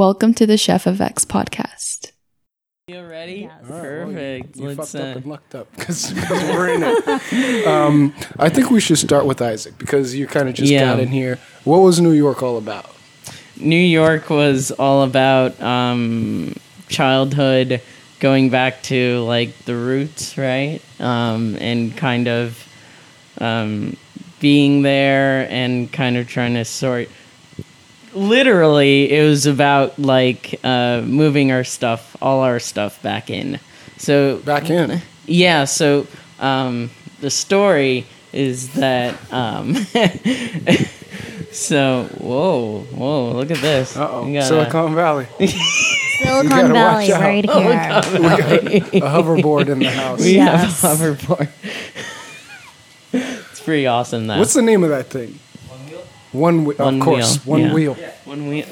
Welcome to the Chef of X podcast. You ready? Yes. All right, well, you- Perfect. You, Let's. fucked up Uh, and lucked up because we're in it. Um, I think we should start with Isaac because you kind of just Yeah. got in here. What was New York all about? New York was all about um, childhood, going back to like the roots, right? Um, and kind of um, being there and kind of trying to sort. Literally, it was about like uh, moving our stuff, all our stuff back in. So Back in. Yeah, so um, the story is that. Um, so, whoa, whoa, look at this. Uh oh, You got Silicon Valley. Silicon gotta Valley watch out. right Oh, here. a hoverboard in the house. we Yes. have a hoverboard. it's pretty awesome, though. What's the name of that thing? One wheel. One of course, wheel, one yeah. wheel. One wheel.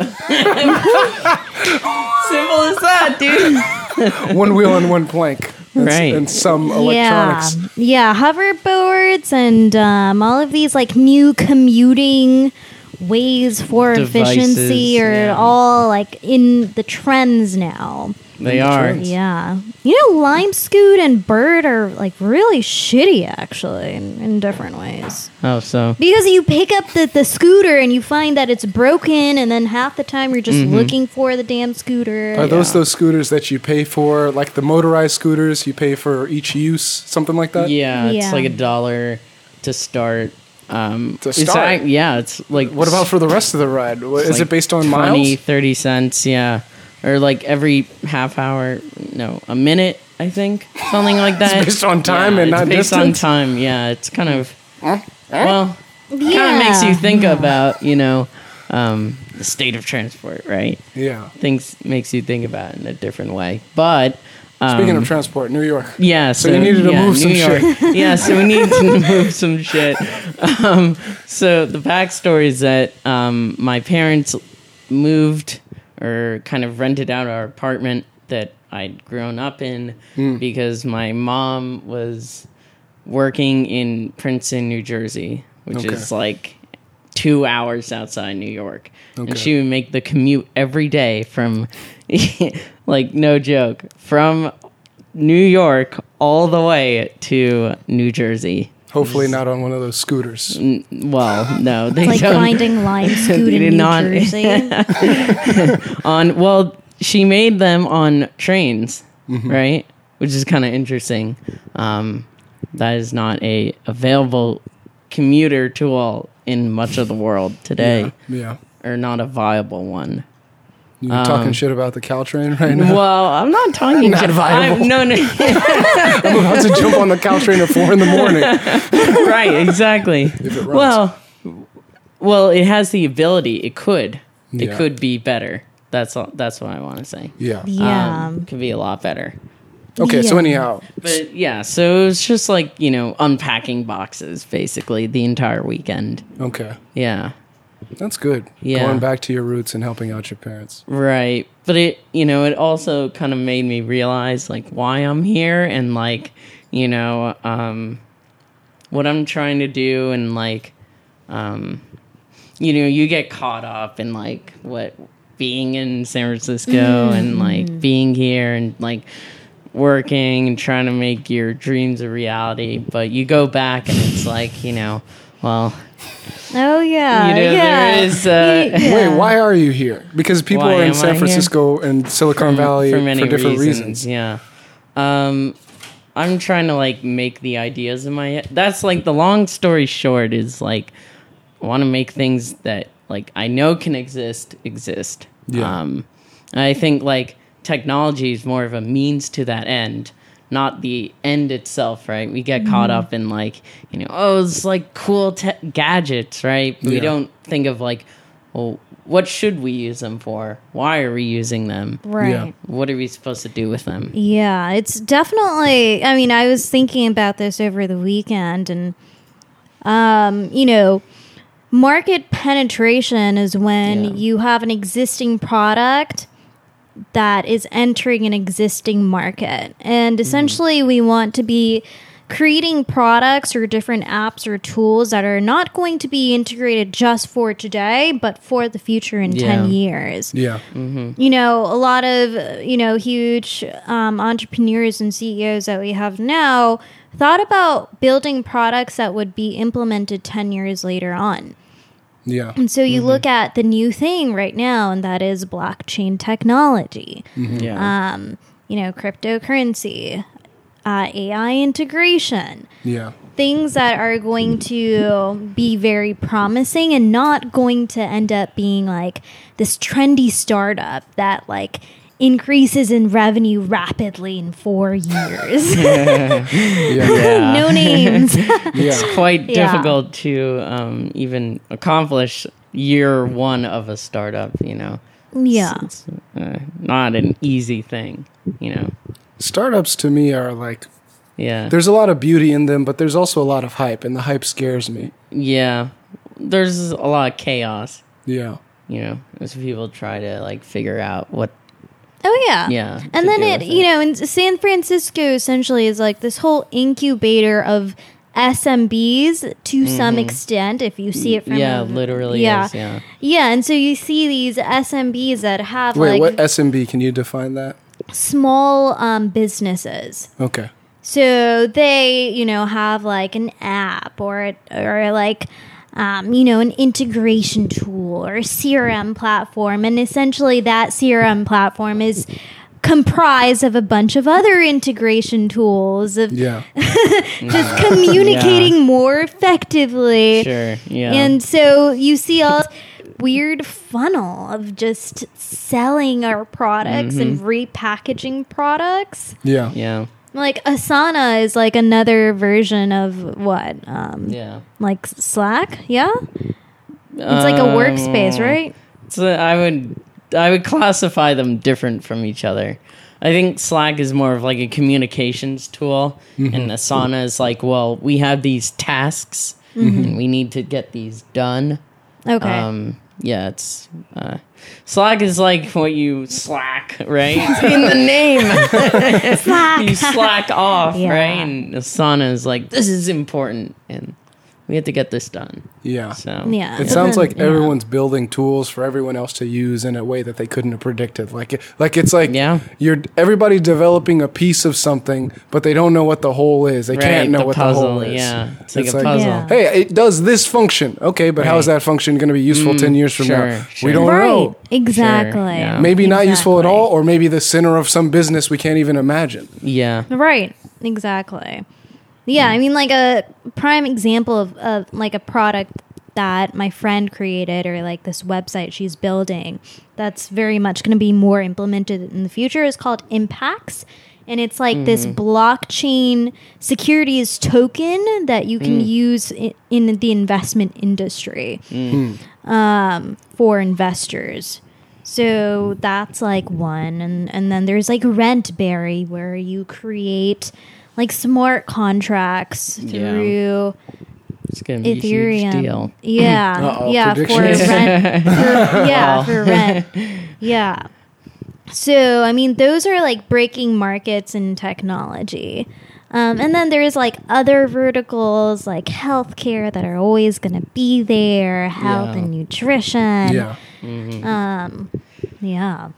Simple as that, dude. one wheel and one plank. And, s- Right. and some electronics. Yeah, yeah, hoverboards and um, all of these like new commuting ways for efficiency are yeah. all like in the trends now. They are. Yeah, you know, Lime Scoot and Bird are like really shitty actually in, in different ways. Oh, so. Because you pick up the, the scooter and you find that it's broken, and then half the time you're just looking for the damn scooter. Are those those scooters that you pay for, like the motorized scooters? You pay for each use, something like that. Yeah, it's like a dollar to start. Um, To it's start? ac- yeah, it's like What about for the rest of the ride? Is like it based on 20, miles? 30 cents, yeah. Or like every half hour, no, a minute, I think. Something like that. based on time Yeah, and it's not based distance? on time, yeah. It's kind of, well, kind of makes you think about, you know, um, the state of transport, right? Yeah. Things makes you think about it in a different way. But, um, Speaking of transport, New York. yeah, so, you needed to yeah, move some New York. yeah, so we need to move some shit. Um, so the backstory is that um, my parents moved or kind of rented out our apartment that I'd grown up in Hmm. because my mom was working in Princeton, New Jersey, which Okay. is like two hours outside New York. Okay. And she would make the commute every day from, like, no joke, from New York all the way to New Jersey. Hopefully not on one of those scooters. Well, no, they It's like don't. finding Lime Scoot in New not- Jersey. on well, she made them on trains, Mm-hmm. right? Which is kind of interesting. Um, that is not a available commuter tool in much of the world today, Yeah. or not a viable one. You're talking shit about the Caltrain right now. Well, I'm not talking Not shit. viable. I'm- no, no, I'm about to jump on the Caltrain at four in the morning. right, exactly. it runs. Well, well, it has the ability. It could. It could be better. That's all, that's what I want to say. Yeah. yeah. Um, could be a lot better. Okay, so Yeah. Um, anyhow, But yeah, so it was just like you know unpacking boxes basically the entire weekend. okay, Yeah, that's good. Yeah. Going back to your roots and helping out your parents. right. But it you know it also kind of made me realize like why I'm here and like you know um, what I'm trying to do and like um, you know you get caught up in like what being in San Francisco and like being here and like working and trying to make your dreams a reality but you go back and it's like you know well oh yeah. you know yeah. there is uh, Yeah. Wait, why are you here? Because people Why are in am I San here? Francisco and Silicon Valley for for, many different reasons, reasons. Yeah. Um, I'm trying to like make the ideas in my head. That's like the long story short is like I want to make things that like I know can exist exist. Yeah. Um, I think like technology is more of a means to that end, not the end itself. Right? We get caught up in like you know oh it's like cool te- gadgets, right? But we don't think of like well what should we use them for? Why are we using them? Right. Yeah. What are we supposed to do with them? Yeah, it's definitely. I mean, I was thinking about this over the weekend, and um, you know, market penetration is when Yeah. you have an existing product that is entering an existing market, and essentially, we want to be creating products or different apps or tools that are not going to be integrated just for today, but for the future in Yeah. 10 years. Yeah. You know, a lot of, you know, huge um, entrepreneurs and CEOs that we have now thought about building products that would be implemented 10 years later on. Yeah. And so you look at the new thing right now, and that is blockchain technology Yeah. um, you know, cryptocurrency, uh, AI integration, Yeah. things that are going to be very promising and not going to end up being like this trendy startup that like increases in revenue rapidly in four years. Yeah. yeah. no names. yeah. quite Yeah. difficult to um, even accomplish year one of a startup. You know, yeah. it's uh, not an easy thing. You know, Startups to me are like yeah, there's a lot of beauty in them, but there's also a lot of hype, and the hype scares me. yeah. There's a lot of chaos. Yeah. You know, as people try to like figure out what. Oh yeah. Yeah, And then do it, you know, in San Francisco essentially is like this whole incubator of SMBs to some extent if you see it from Mm-hmm. Yeah, a- literally yeah. is. Yeah. Yeah, and so you see these SMBs that have Wait, like what SMB? Can you define that? small um, businesses. Okay. So they, you know, have like an app or or like um, you know, an integration tool or a CRM platform, and essentially that CRM platform is comprised of a bunch of other integration tools of Yeah. just communicating more effectively. Sure. Yeah. And so you see a weird funnel of just selling our products and repackaging products. Yeah. yeah. Like Asana is like another version of what? Um, Yeah. Like Slack? Yeah? It's like a workspace, Um, right? So I would I would classify them different from each other. I think Slack is more of like a communications tool, and Asana is like, well, we have these tasks, and we need to get these done. Okay. Um, yeah, it's uh, Slack is like what you slack, right? It's in the name. Slack. you slack off, Yeah. right? And Asana is like, this is important, and we have to get this done. Yeah. So yeah. It sounds like Yeah. everyone's building tools for everyone else to use in a way that they couldn't have predicted. Like, it, like it's like Yeah. you're everybody developing a piece of something, but they don't know what the whole is. They Right, can't know the what puzzle, the whole is. yeah. It's like a puzzle. Yeah. Hey, it does this function. Okay, but how is that function going to be useful ten mm, years from sure, now? sure. We don't right. know. Exactly. yeah. Maybe not useful at all, or maybe the center of some business we can't even imagine. yeah, Right. Exactly. Yeah, mm. I mean, like a prime example of, of like a product that my friend created or like this website she's building that's very much going to be more implemented in the future is called Impacts. And it's like this mm-hmm. blockchain securities token that you can mm. use in, in the investment industry mm. hmm. um, for investors. So that's like one, and and then there's like Rentberry where you create like smart contracts Yeah. through it's gonna be a Ethereum. huge deal. Yeah, Uh-oh, yeah, for rent. For, yeah, for rent. Yeah. So I mean, those are like breaking markets in technology. Um, and then there's like other verticals like healthcare that are always going to be there, health Yeah. and nutrition. Yeah. Um, yeah.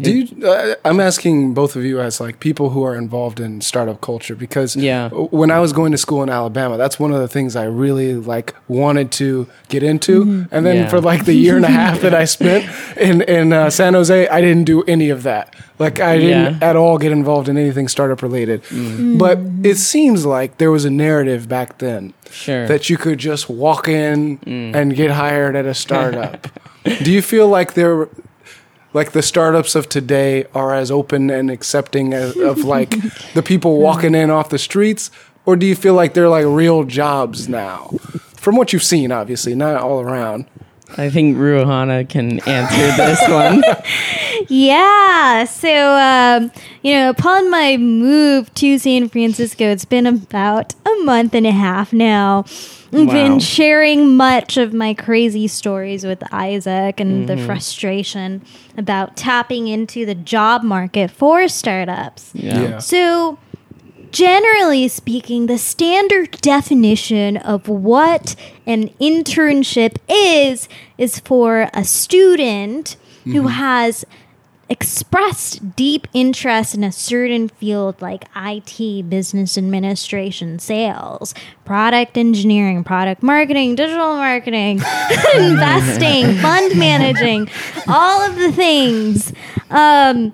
Do you? Uh, I'm asking both of you as like people who are involved in startup culture because Yeah. when I was going to school in Alabama, that's one of the things I really like wanted to get into. And then Yeah. for like the year and a half that I spent in in uh, San Jose, I didn't do any of that. Like I didn't Yeah. at all get involved in anything startup related. But it seems like there was a narrative back then Sure. that you could just walk in and get hired at a startup. Do you feel like there like the startups of today are as open and accepting as, of like the people walking in off the streets or do you feel like they're like real jobs now? From what you've seen obviously, not all around. I think Ruhana can answer this one. Yeah. So, um, you know, upon my move to San Francisco, it's been about a month and a half now. I've Wow. been sharing much of my crazy stories with Isaac and the mm-hmm. frustration about tapping into the job market for startups. Yeah. Yeah. So, generally speaking, the standard definition of what an internship is is for a student who mm-hmm. has expressed deep interest in a certain field like IT, business administration, sales, product engineering, product marketing, digital marketing, investing, fund managing, all of the things. Um,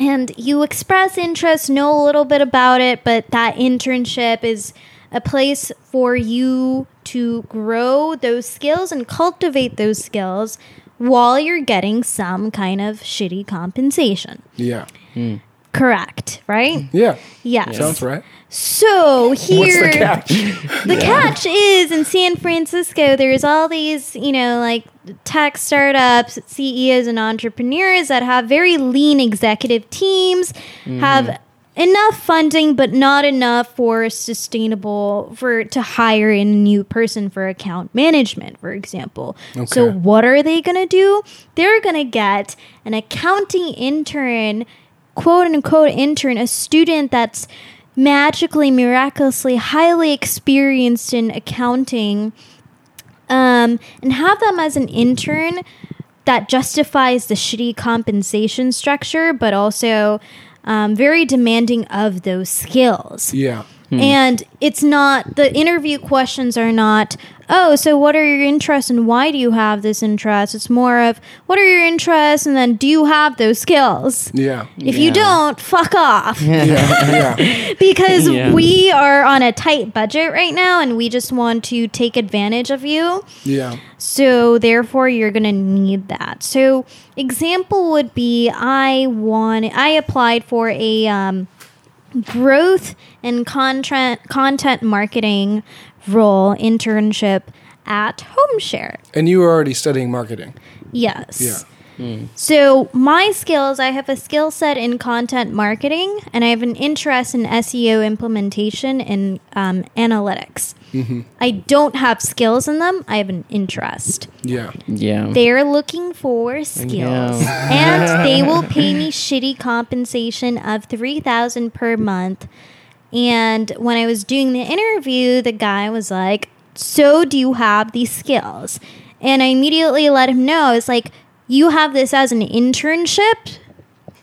and you express interest, know a little bit about it, but that internship is a place for you to grow those skills and cultivate those skills while you're getting some kind of shitty compensation. Yeah. Hmm. Correct, right? Mm. Yeah. Yes. Sounds right. So What's here the catch? the catch is in San Francisco, there's all these, you know, like tech startups, CEOs, and entrepreneurs that have very lean executive teams, have mm-hmm. Enough funding, but not enough for sustainable for to hire in a new person for account management, for example. okay. So what are they gonna do? They're gonna get an accounting intern, quote unquote intern, a student that's magically, miraculously, highly experienced in accounting, um, and have them as an intern that justifies the shitty compensation structure, but also um, very demanding of those skills. Yeah. And it's not, the interview questions are not, oh, so what are your interests and why do you have this interest? It's more of, what are your interests and then do you have those skills? Yeah. If you don't, fuck off. Yeah. Yeah. because Yeah. we are on a tight budget right now and we just want to take advantage of you. Yeah. So therefore you're going to need that. So example would be I want I applied for a um, growth and content content marketing role internship at HomeShare. And you were already studying marketing. Yes. Yeah. So my skills, I have a skill set in content marketing, and I have an interest in SEO implementation and um, analytics. I don't have skills in them. I have an interest. Yeah. Yeah. They're looking for skills, and they will pay me shitty compensation of three thousand per month. And when I was doing the interview, the guy was like, "So do you have these skills?" And I immediately let him know. I was like, "You have this as an internship."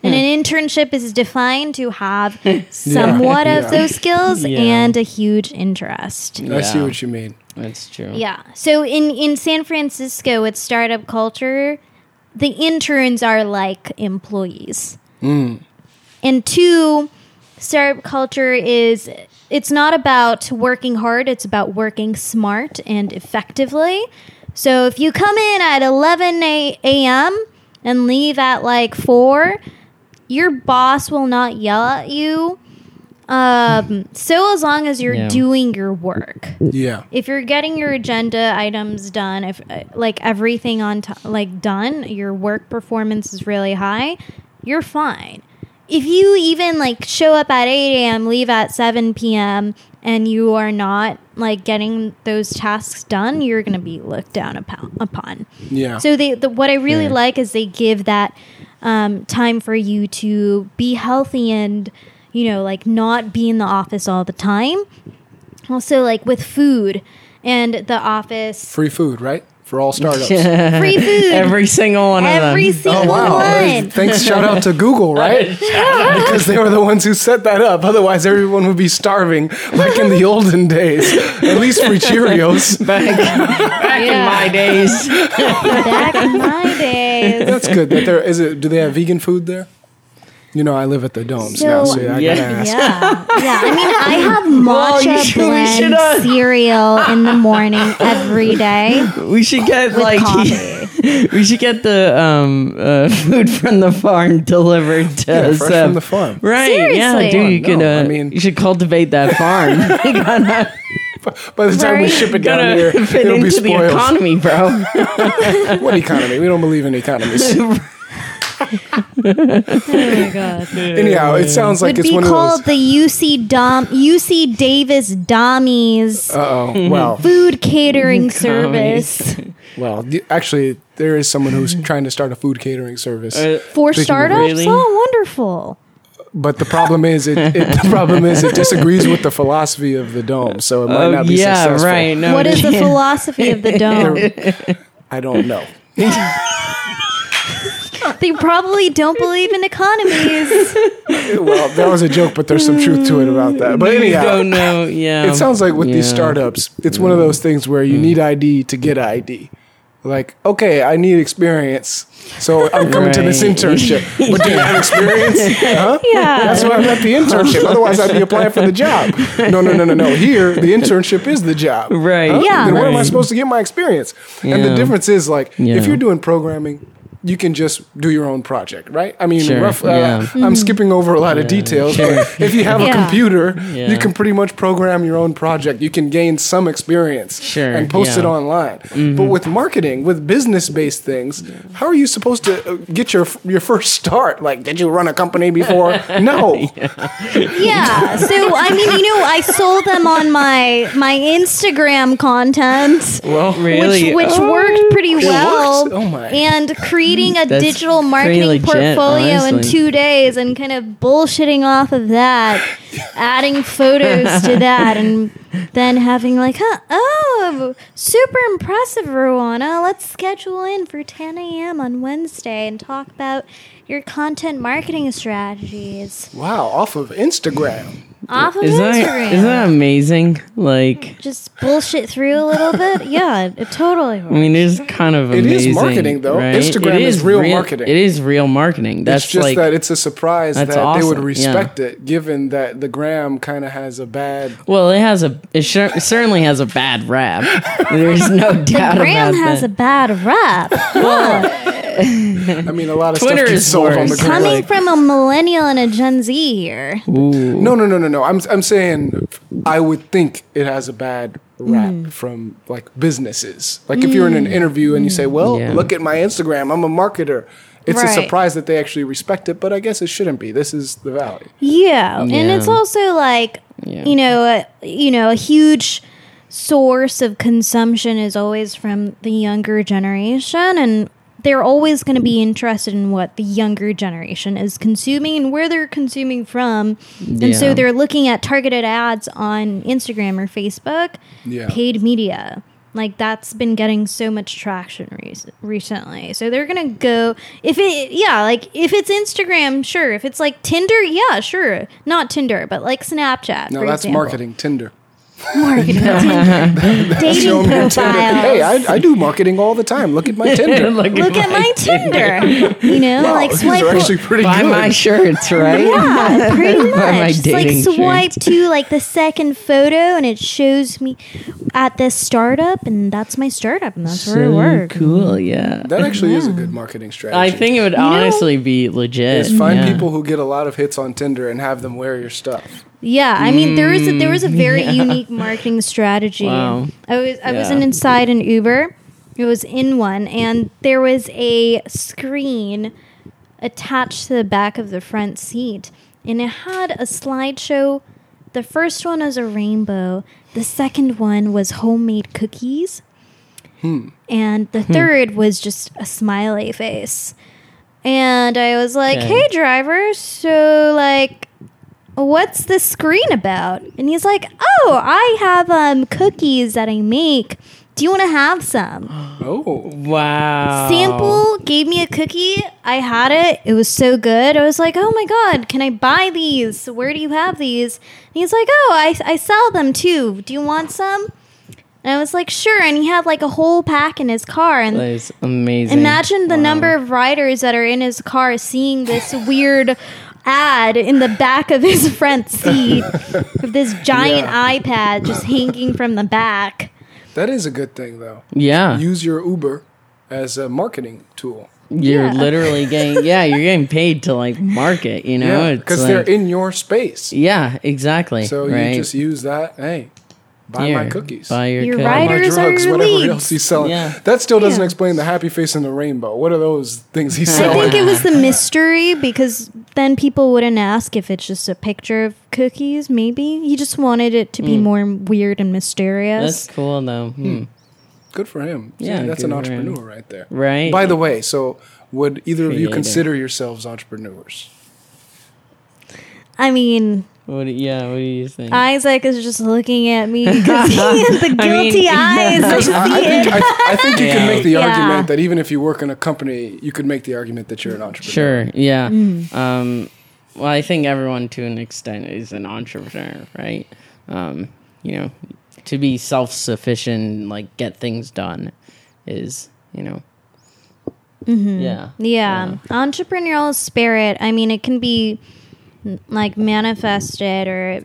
And an hmm. internship is defined to have somewhat Yeah. of those skills Yeah. and a huge interest. I see what you mean. That's true. Yeah. So in in San Francisco, with startup culture, the interns are like employees. Hmm. And two, startup culture is it's not about working hard; it's about working smart and effectively. So if you come in at 11 a.m. and leave at like four, your boss will not yell at you. Um, so as long as you're Yeah. doing your work Yeah. if you're getting your agenda items done if uh, like everything on t- like done your work performance is really high you're fine if you even like show up at 8 a.m leave at 7 p.m and you are not like getting those tasks done you're going to be looked down upon, upon. Yeah. so they the, what i really Yeah. like is they give that um, time for you to be healthy and you know like not be in the office all the time also like with food and the office Free food, right? For all startups. free food Every single one every of them. single Oh, wow. one Thanks. Shout out to Google, right? because they were the ones who set that up. Otherwise, everyone would be starving like in the olden days. At least for Cheerios. back, back Yeah. in my days. back in my days That's good. That there is it. Do they have vegan food there? You know, I live at the domes now, So- so I Yeah. gotta ask. Yeah, yeah. I mean, I have matcha should- we should, blend uh, cereal in the morning every day We should get like coffee. we should get the um uh, food from the farm delivered to Yeah, us. uh, from the farm. Right? Yeah, dude. You Oh, could. no, Uh, I mean- you should cultivate that farm. By the time we ship it down gotta here, fit it'll be into the spoiled. economy, bro. What economy? We don't believe in economies. Oh my god! Anyhow, it sounds like Would it's be one of called those. the UC Dom UC Davis Dommies Uh oh. Well, food catering service well. the- Actually, there is someone who's trying to start a food catering service. Uh, for Speaking startups. really- Oh, wonderful! but the problem is it, it the problem is it disagrees with the philosophy of the dome, so it might Oh, not be yeah, successful. right. No, what it is the philosophy of the dome? I don't know. they probably don't believe in economies. Well, that was a joke, but there's some truth to it about that. But anyhow, don't know. Yeah. it sounds like with these startups, it's one of those things where you mm. need ID to get ID. Like, okay, I need experience, so I'm coming to this internship. But do you have experience? Huh? Yeah. That's why I'm at the internship. Otherwise, I'd be applying for the job. No, no, no, no, no. Here, the internship is the job. Right. Huh? Yeah. Then where am I supposed to get my experience? And the difference is like, Yeah. if you're doing programming, you can just do your own project, right? I mean, Sure, rough, uh, yeah. I'm skipping over a lot of details. sure. But if you have a computer, Yeah. you can pretty much program your own project. You can gain some experience Sure, and post it yeah. online. But with marketing, with business-based things, how are you supposed to uh, get your your first start? Like, did you run a company before? No. Yeah. So I mean, you know, I sold them on my my Instagram content. Well, Really? Which, which Oh. worked pretty well. works? Oh my. And creating a digital marketing legit, portfolio in two days and kind of bullshitting off of that, adding photos to that, and then having like, huh, oh, super impressive, Rowana. Let's schedule in for 10 a.m. on Wednesday and talk about your content marketing strategies wow, off of Instagram. off of Is that Instagram. isn't that amazing? Like, just bullshit through a little bit. Yeah, it, it totally I mean, it is kind of It is marketing, though. right? Instagram It is real marketing. It is real marketing. That's it's just like that it's a surprise that That's they would awesome, respect it, given that the gram kind of has a bad. well, it has a it sure, certainly has a bad rap. There's no doubt Graham about has that. a bad rap. I mean, a lot of Twitter stuff gets is sold on the gram. Coming like- from a millennial and a Gen Z here. Ooh. No, no, no, no, no. I'm I'm saying I would think it has a bad rap Mm. from like businesses. Like if you're in an interview and you say, "Well, Yeah. look at my Instagram. I'm a marketer." It's a surprise that they actually respect it, but I guess it shouldn't be. This is the valley. Yeah, and it's also like Yeah. you know, a, you know, a huge source of consumption is always from the younger generation, and they're always going to be interested in what the younger generation is consuming and where they're consuming from, and so they're looking at targeted ads on Instagram or Facebook, Yeah. paid media. Like that's been getting so much traction rec- recently. So they're gonna go if it yeah like if it's Instagram sure if it's like Tinder yeah sure not Tinder but like Snapchat. No, that's example. marketing. Tinder. Marketing. Tinder. Dating Show 'em Tinder. profiles. Hey, I, I do marketing all the time. Look at my Tinder. Look, Look at my Tinder. You know, Wow, like these swipe. are actually pretty Buy good. my shirts, right? yeah, pretty much. Buy my Just like swipe shirts. to like the second photo, and it shows me at this startup, and that's my startup, and that's where I So work. cool, yeah. that actually is a good marketing strategy. I think it would know- honestly be legit. is find yeah. people who get a lot of hits on Tinder and have them wear your stuff. Yeah, I mean there was a, there was a mm. very unique marketing strategy. Wow. I was I was Yeah. in inside an Uber. It was in one, and there was a screen attached to the back of the front seat, and it had a slideshow. The first one was a rainbow. The second one was homemade cookies, hmm. and the hmm. third was just a smiley face. And I was like, Okay. "Hey, driver, so like." What's this screen about? And he's like, oh, I have um, cookies that I make. Do you want to have some? Oh, Wow. Sample gave me a cookie. I had it. It was so good. I was like, oh my God, can I buy these? Where do you have these? And he's like, oh, I, I sell them too. Do you want some? And I was like, sure. And he had like a whole pack in his car. And That is amazing. Imagine the number of riders that are in his car seeing this weird ad in the back of his front seat with this giant Yeah. iPad just hanging from the back. that is a good thing though. Yeah. Use your Uber as a marketing tool. You're Yeah. literally getting yeah, you're getting paid to like market, you know? Yeah, because like- they're in your space. Yeah, exactly. So right? you just use that. Hey, buy my cookies. Buy your, Your cookies. Buy my are drugs, whatever leads. else he's selling. Yeah. That still doesn't Yeah. explain the happy face and the rainbow. What are those things he's selling? I think it was the mystery because then people wouldn't ask if it's just a picture of cookies, maybe. He just wanted it to be more weird and mysterious. That's cool though. Hmm. Good for him. Yeah, Yeah, that's an good him. entrepreneur right there. Right. By the way, so would either of you consider yourselves entrepreneurs? I mean, What? do- Yeah. What do you think? Isaac is just looking at me because he has the I mean, guilty eyes. I I, I think, I, I think you Yeah. can make the Yeah. argument that even if you work in a company, you could make the argument that you're an entrepreneur. Sure. Yeah. Mm. Um, well, I think everyone to an extent is an entrepreneur, right? Um, you know, to be self sufficient, like get things done, is you know. Mm-hmm. Yeah. Yeah. Entrepreneurial spirit, I mean, it can be n- like manifested or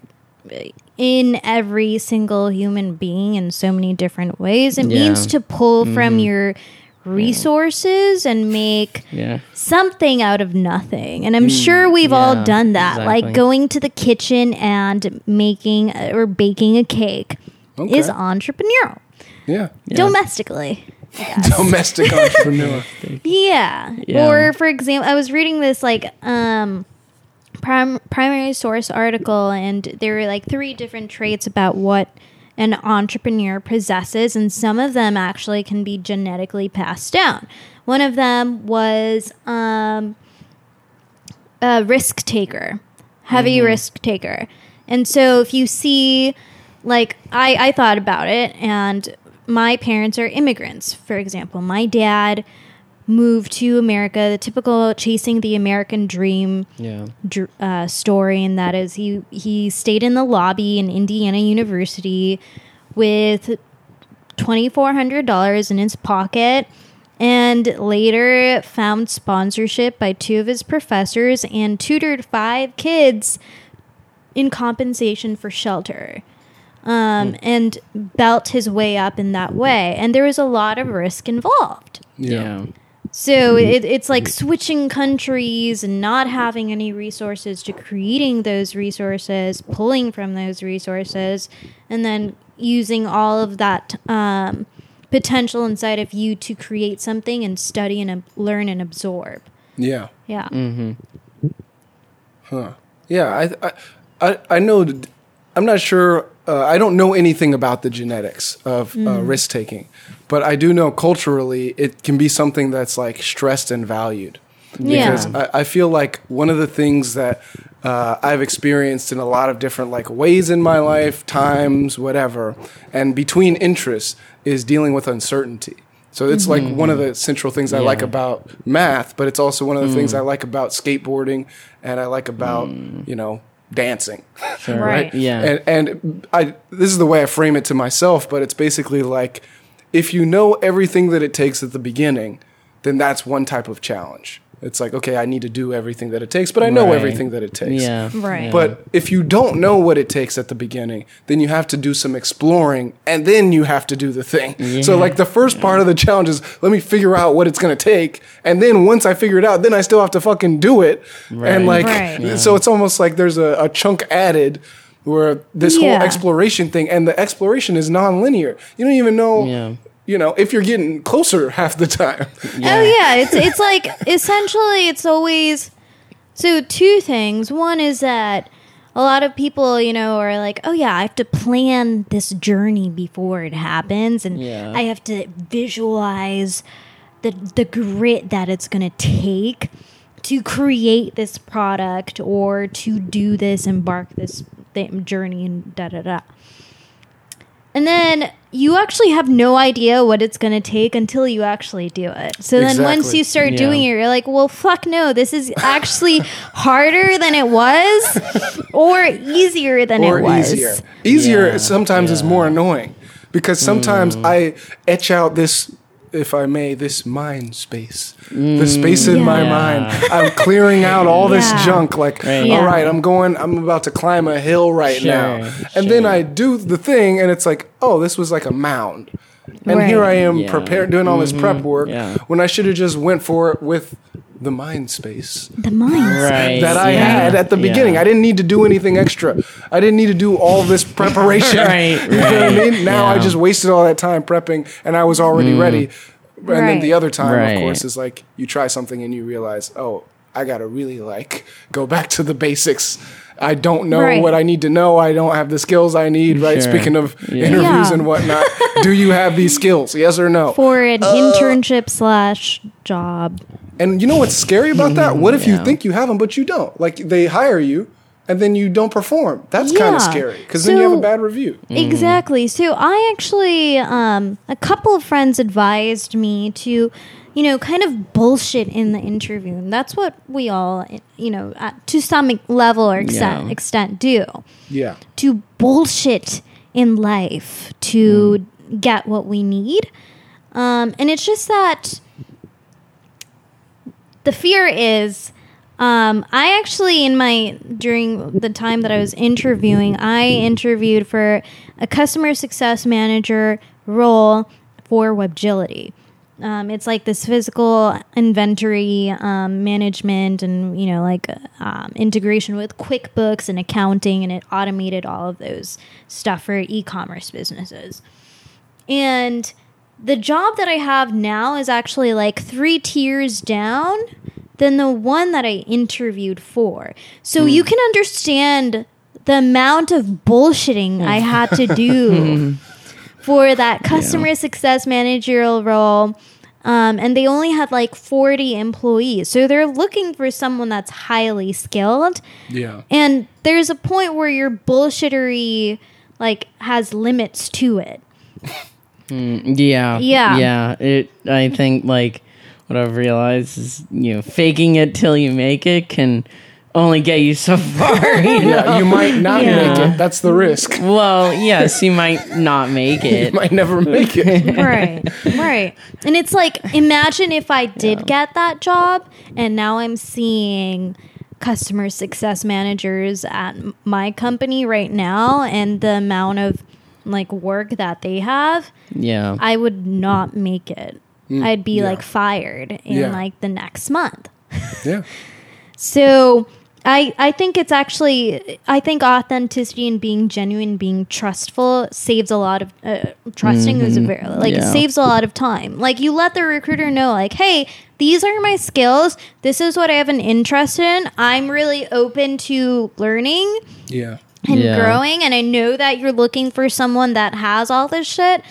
uh, in every single human being in so many different ways. It Yeah. means to pull from your resources and make Yeah. something out of nothing. And I'm sure we've all done that, exactly. like going to the kitchen and making uh, or baking a cake Okay. is entrepreneurial Yeah. Yeah. domestically. Domestic entrepreneur. Yeah. Yeah. Or for example, I was reading this like um prim- primary source article and there were like three different traits about what an entrepreneur possesses and some of them actually can be genetically passed down. One of them was um a risk taker. Heavy risk taker. And so if you see like I I thought about it and my parents are immigrants, for example. My dad moved to America, the typical chasing the American dream Yeah. dr- uh, story, and that is he he stayed in the lobby in Indiana University with twenty four hundred dollars in his pocket, and later found sponsorship by two of his professors and tutored five kids in compensation for shelter. Um, and belt his way up in that way. And there was a lot of risk involved. Yeah. So it, it's like switching countries and not having any resources to creating those resources, pulling from those resources, and then using all of that um, potential inside of you to create something and study and ab- learn and absorb. Yeah. Yeah. Mm-hmm. Huh. Yeah, I, I, I, I know. I'm not sure. Uh, I don't know anything about the genetics of uh, risk taking, but I do know culturally it can be something that's like stressed and valued. Yeah. Because I, I feel like one of the things that uh, I've experienced in a lot of different like ways in my life, times, whatever, and between interests is dealing with uncertainty. So it's like one of the central things I like about math, but it's also one of the things I like about skateboarding and I like about, you know, dancing. Sure. Right. Yeah. And and I this is the way I frame it to myself, but it's basically like if you know everything that it takes at the beginning, then that's one type of challenge. It's like, okay, I need to do everything that it takes, but I know Right. everything that it takes. yeah. Right. Yeah. But if you don't know what it takes at the beginning, then you have to do some exploring and then you have to do the thing. So, like, the first part of the challenge is let me figure out what it's going to take. And then once I figure it out, then I still have to fucking do it. Right. And, like, Right. Yeah. so it's almost like there's a, a chunk added where this Yeah. whole exploration thing and the exploration is non-linear. You don't even know. Yeah. You know, if you're getting closer half the time. Oh yeah, it's it's like essentially it's always so two things. One is that a lot of people, you know, are like, "Oh yeah, I have to plan this journey before it happens and Yeah. I have to visualize the the grit that it's going to take to create this product or to do this embark this th- journey and da da da." And then you actually have no idea what it's going to take until you actually do it. So then once you start Yeah. doing it, you're like, well, fuck no, this is actually harder than it was or easier than or it was. easier. Easier Yeah, sometimes is more annoying because sometimes Mm. I etch out this, if I may, this mind space, mm. the space in my mind. I'm clearing out all this junk. Like, Right. Yeah. all right, I'm going. I'm about to climb a hill right Sure, now, and then. I do the thing, and it's like, oh, this was like a mound. And Right. here I am Yeah. prepared, doing all this prep mm-hmm. work yeah. when I should have just went for it with the mind space The mind. Right. that I yeah. had at the Yeah. beginning. I didn't need to do anything extra. I didn't need to do all this preparation. Right, You know what I mean? Now I just wasted all that time prepping and I was already ready. And then the other time, Right. of course, is like you try something and you realize, oh, I gotta really like go back to the basics. I don't know Right. what I need to know. I don't have the skills I need. Right? Sure. Speaking of Yeah. interviews Yeah. and whatnot, do you have these skills? Yes or no? For an Uh, internship slash job. And you know what's scary about that? What if you think you have them but you don't? Like they hire you, and then you don't perform. That's kind of scary because then you have a bad review. Exactly. So I actually, um, a couple of friends advised me to, you know, kind of bullshit in the interview, and that's what we all, you know, to some level or extent, Yeah. extent do. Yeah. To bullshit in life to get what we need, um, and it's just that the fear is um, I actually, in my during the time that I was interviewing, I interviewed for a customer success manager role for Webgility. Um, it's like this physical inventory um, management and you know like um, integration with QuickBooks and accounting, and it automated all of those stuff for e-commerce businesses. And the job that I have now is actually like three tiers down than the one that I interviewed for. So you can understand the amount of bullshitting I had to do for that customer success managerial role. Um, and they only had like 40 employees. So they're looking for someone that's highly skilled. Yeah. And there's a point where your bullshittery like has limits to it. Mm, yeah. Yeah. Yeah. It I think like what I've realized is, you know, faking it till you make it can only get you so far. You know? Yeah, you might not Yeah. make it. That's the risk. Well, yes, you might not make You it. might never make it. right right and it's like imagine if i did get that job and now i'm seeing customer success managers at my company right now and the amount of like work that they have Yeah. i would not make it i'd be yeah. like fired in Yeah. like the next month Yeah. so I I think it's actually I think authenticity and being genuine, being trustful saves a lot of uh, trusting is a very like it Yeah. saves a lot of time. Like you let the recruiter know like, hey, these are my skills. This is what I have an interest in. I'm really open to learning Yeah. And Yeah. growing, and I know that you're looking for someone that has all this shit.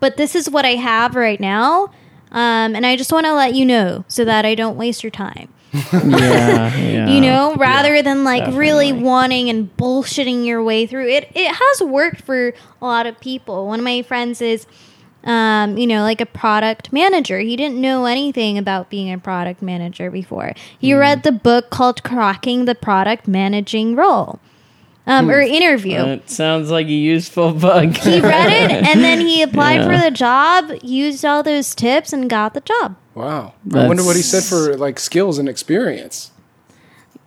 But this is what I have right now. Um, and I just want to let you know so that I don't waste your time yeah. Yeah. you know rather than like really wanting and bullshitting your way through it it has worked for a lot of people one of my friends is um, you know like a product manager he didn't know anything about being a product manager before he read the book called cracking the product managing role um, or interview It sounds like a useful book. he read it and then he applied Yeah. for the job used all those tips and got the job Wow. I wonder what he said for like skills and experience.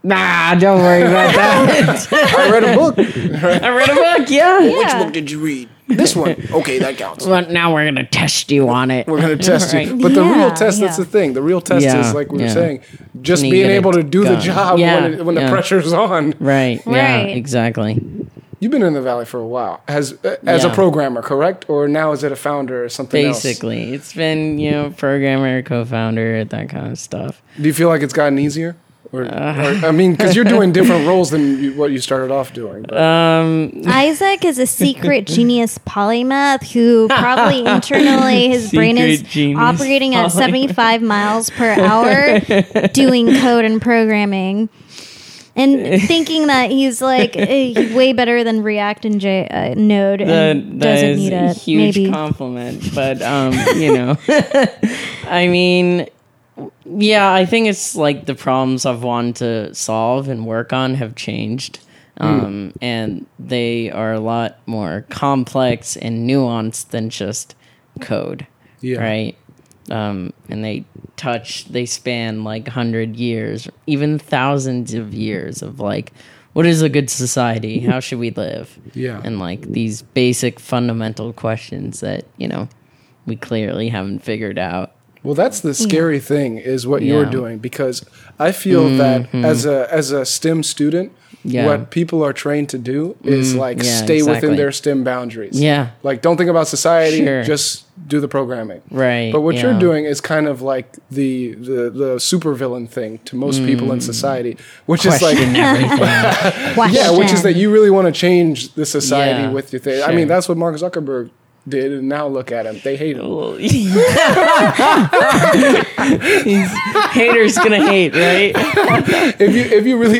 nah, don't worry about that. I read a book. I read a book, yeah. Yeah. Which book did you read? This one. Okay, that counts. Well, now we're gonna test you on it. We're gonna test you. Right. But the real Yeah, test, that's yeah. the thing. The real test Yeah, is like we were yeah. saying, just When you being get able to do the done. job Yeah, when, it, when yeah. the pressure's on. Right. Yeah. Right. Exactly. You've been in the valley for a while, as uh, as a Yeah. programmer, correct? Or now is it a founder or something else? Basically, it's been you know programmer, co-founder, that kind of stuff. Do you feel like it's gotten easier? Or, Uh. or I mean, because you're doing different roles than you, what you started off doing. Um, Isaac is a secret genius polymath who probably internally his brain is Secret genius operating at 75 miles per hour doing code and programming and thinking that he's like eh, way better than React and J, uh, Node that, and that doesn't is need a it. huge Maybe. compliment, but um, you know, I mean, yeah, I think it's like the problems I've wanted to solve and work on have changed. Um, and they are a lot more complex and nuanced than just code. Yeah. Right. Um, and they touch, they span like hundred years, even thousands of years of like, what is a good society? How should we live? Yeah. And like these basic fundamental questions that, you know, we clearly haven't figured out. Well, that's the scary thing is what you're doing because I feel that as a as a STEM student, Yeah. what people are trained to do is like yeah, stay within their STEM boundaries. Yeah. Like don't think about society, Sure. just do the programming. Right. But what you're doing is kind of like the the the supervillain thing to most people in society, which is like yeah, which is that you really want to change the society Yeah, with your thing. I mean, that's what Mark Zuckerberg did, and now look at him. They hate him. He's haters gonna hate, right? if you if you really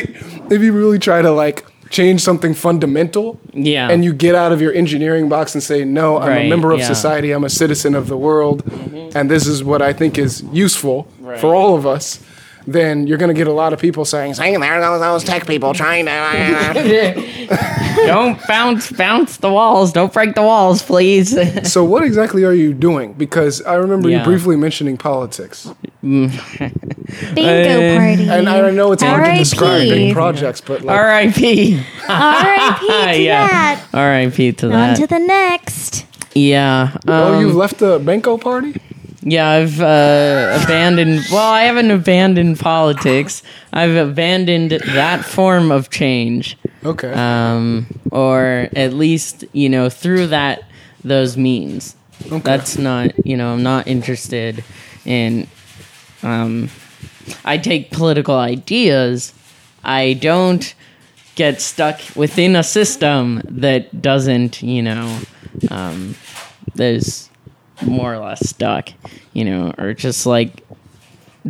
if you really try to like change something fundamental, Yeah. and you get out of your engineering box and say, "No, I'm a member of yeah. society. I'm a citizen of the world, mm-hmm. and this is what I think is useful Right. for all of us." Then you're going to get a lot of people saying, "Saying there those, those tech people trying to." Don't bounce, bounce the walls. Don't break the walls, please. so, what exactly are you doing? Because I remember you briefly mentioning politics, Bingo Uh, party. and I know it's hard to describe big projects, but like, R.I.P. R.I.P. to yeah. that. R.I.P. to that. On to the next. yeah. oh, um, you left the Benko party. Yeah, I've uh, abandoned. Well, I haven't abandoned politics. I've abandoned that form of change, Okay. um, or at least you know through that those means. Okay. That's not you know I'm not interested in. Um, I take political ideas. I don't get stuck within a system that doesn't you know um, there's more or less stuck, you know, or just like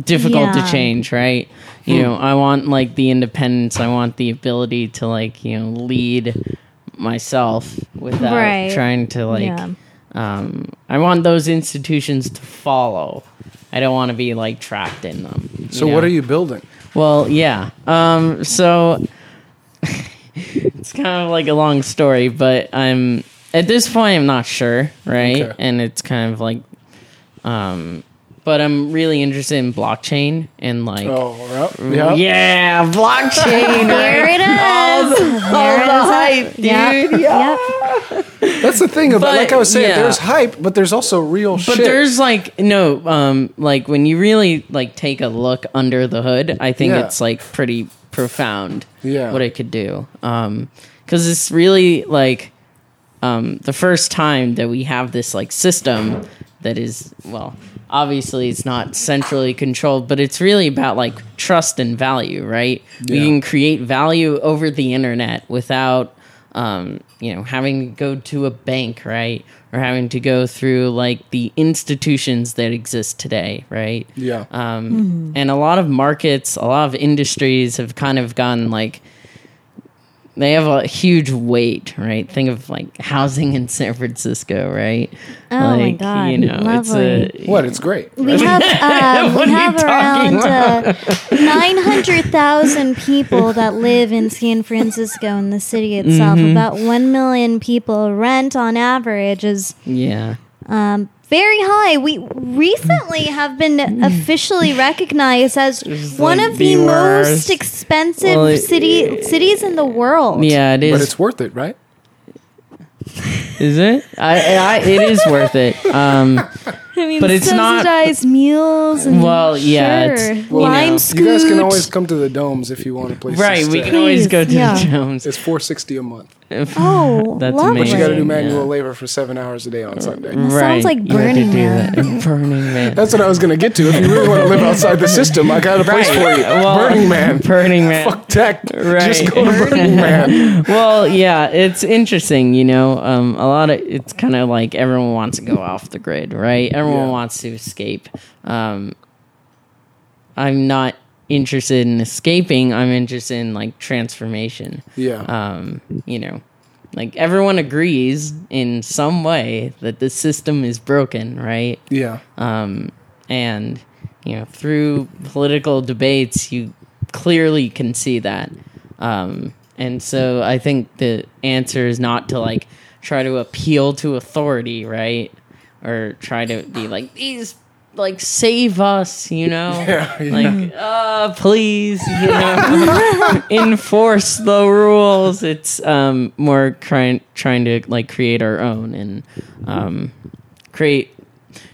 difficult Yeah. to change, right? You know, I want like the independence, I want the ability to like, you know, lead myself without Right. trying to like Yeah. um I want those institutions to follow. I don't want to be like trapped in them. so, know? what are you building? Well, yeah. Um, so it's kind of like a long story, but I'm at this point I'm not sure, right? Okay. And it's kind of like, um, but I'm really interested in blockchain and like, Oh, yeah. yeah. yeah, blockchain. There it is. All There the it is. hype, dude. Yep. Yeah. Yep. That's the thing about, But, like I was saying, yeah. there's hype, but there's also real But shit. But there's like no, um, like when you really like take a look under the hood, I think Yeah. it's like pretty profound. Yeah. what it could do. Um, because it's really like, um, the first time that we have this like system that is well, obviously it's not centrally controlled, but it's really about like trust and value, right? We can create value over the internet without um, you know, having to go to a bank, right? Or having to go through like the institutions that exist today, right? Yeah. Um, And a lot of markets, a lot of industries have kind of gone like, they have a huge weight, right? Think of like housing in San Francisco, right? Oh my God, You know, lovely. it's a, what? It's great. We have uh, we have around uh, nine hundred thousand people that live in San Francisco in the city itself. Mm-hmm. About one million people rent on average is yeah. um, very high. We recently have been officially recognized as Just one like of the the most expensive Well, it- city cities in the world. Yeah, it is. But it's worth it, right? Is it? I, I, it is worth it. Um, I mean, But it's not- meals and Well, yeah, sure. it's- you lime know. scoot. You guys can always come to the domes if you want a place. right. To We stay. can always go to Please, yeah. the Jones. It's four sixty a month, Oh, That's lovely. but you got to do manual yeah. labor for seven hours a day on Sunday. Right. Sounds like you have to Burning do Man. that. Burning Man. That's what I was gonna get to. If you really want to live outside the system, I got a place Right. for you. Well, Burning Man. Burning Man. Fuck tech. Right. Just go to Burning Man. well, yeah, it's interesting, you know. Um, a lot of it's kind of like everyone wants to go off the grid, right? Everyone Yeah. wants to escape. Um, I'm not interested in escaping. I'm interested in like transformation. Yeah. Um, you know, like everyone agrees in some way that the system is broken, right? yeah. um, and you know through political debates you clearly can see that um, and so i think the answer is not to like try to appeal to authority right or try to be like these like save us you know Yeah, yeah. like uh please you know enforce the rules it's um more trying trying to like create our own and um create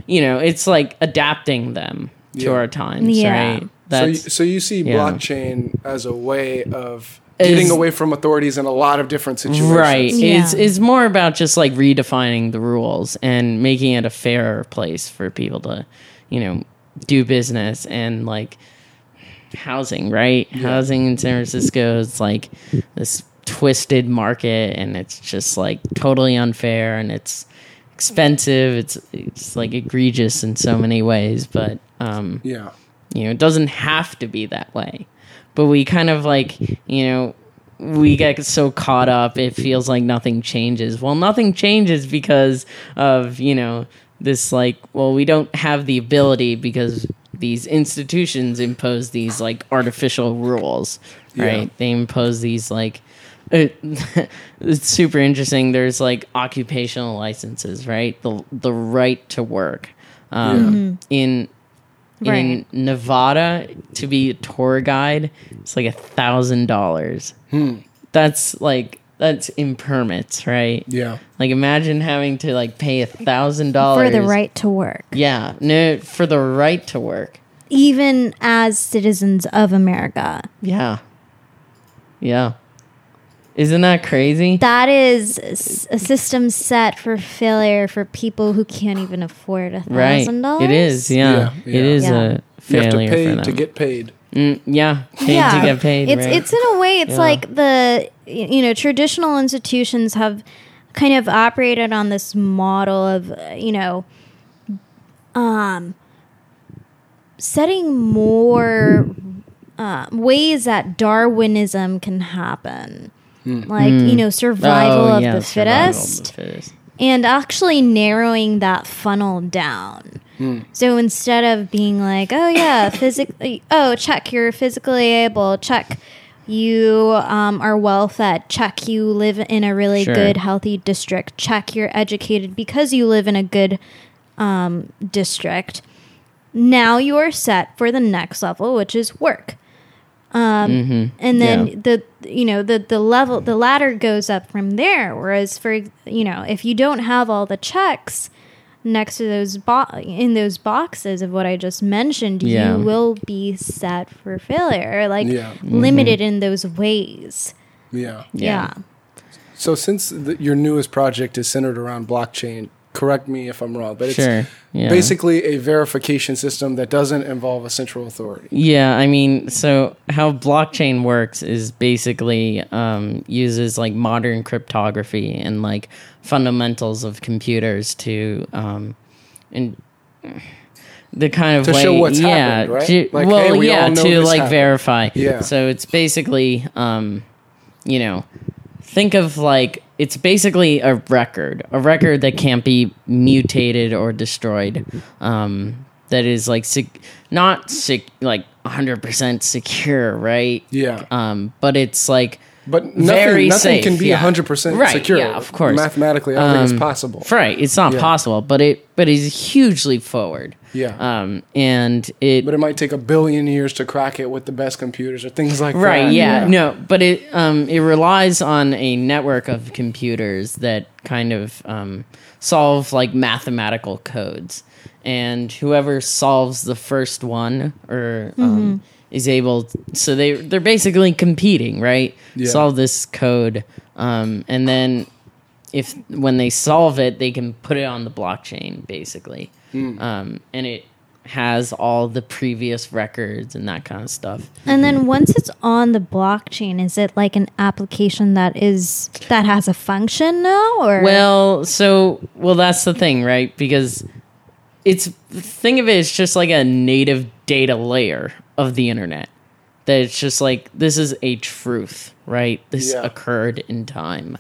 you know it's like adapting them to Yeah. our times Yeah. right So you, so you see yeah. blockchain as a way of Is- getting away from authorities in a lot of different situations. right Yeah. it's it's more about just like redefining the rules and making it a fairer place for people to you know do business and like housing right housing in san francisco is like this twisted market and it's just like totally unfair and it's expensive it's it's like egregious in so many ways but um Yeah. you know it doesn't have to be that way but we kind of like you know we get so caught up it feels like nothing changes. Well nothing changes because of you know this like well we don't have the ability because these institutions impose these like artificial rules right? Yeah. they impose these like it, it's super interesting. There's like occupational licenses right? The the right to work um in in Right. Nevada to be a tour guide, it's like a thousand dollars. Hmm. That's like that's in permits, right? Yeah. Like imagine having to like pay a thousand dollars for the right to work, Yeah, no, for the right to work. even as citizens of America. Yeah, yeah. Isn't that crazy? That is s- a system set for failure for people who can't even afford a thousand dollars. It is. Yeah, Yeah, it yeah. is Yeah. a You have failure to pay for them. to get paid. Mm, yeah, paid to get paid. It's right? it's in a way it's Yeah. like the y- you know traditional institutions have kind of operated on this model of uh, you know um setting more uh, ways that Darwinism can happen. Like, you know, survival Oh, of yeah, the survival of fittest the fittest. and actually narrowing that funnel down. So instead of being like, oh yeah, physically, oh check you're physically able, check you um, are well fed, check you live in a really Sure. good healthy district, check you're educated because you live in a good um, district. Now you are set for the next level, which is work. Um, and then Yeah. the you know the the level the ladder goes up from there. Whereas for you know if you don't have all the checks next to those bo- in those boxes of what I just mentioned, Yeah. you will be set for failure, like Yeah. limited in those ways. Yeah. Yeah. So since the, your newest project is centered around blockchain, correct me if I'm wrong, but it's Yeah. basically a verification system that doesn't involve a central authority. Yeah, I mean, so how blockchain works is basically um, uses like modern cryptography and like fundamentals of computers to um, and the kind of To way, show what's yeah, happened, right? to- Like, well, hey, we yeah, to like happened. verify. Yeah. So it's basically, um, you know, think of like it's basically a record, a record that can't be mutated or destroyed. Um, that is like sec- not sec- like 100% secure, right? Yeah. Um, but it's like But nothing, very nothing safe, can be yeah. 100% Right, secure. yeah, of course. Mathematically, I don't think Um, it's possible. right. It's not Yeah. possible, but it but it's hugely forward. Yeah. Um, and it but it might take a billion years to crack it with the best computers or things like right that. Right. Yeah, no but it um it relies on a network of computers that kind of um solve like mathematical codes and whoever solves the first one or um is able so they they're basically competing right? Yeah. solve this code um and then if when they solve it they can put it on the blockchain basically. Um and it has all the previous records and that kind of stuff. And then once it's on the blockchain, is it like an application that is that has a function now, or? Well, so well that's the thing, right? Because it's think of it as just like a native data layer of the internet. That it's just like this is a truth, right? This Yeah. occurred in time.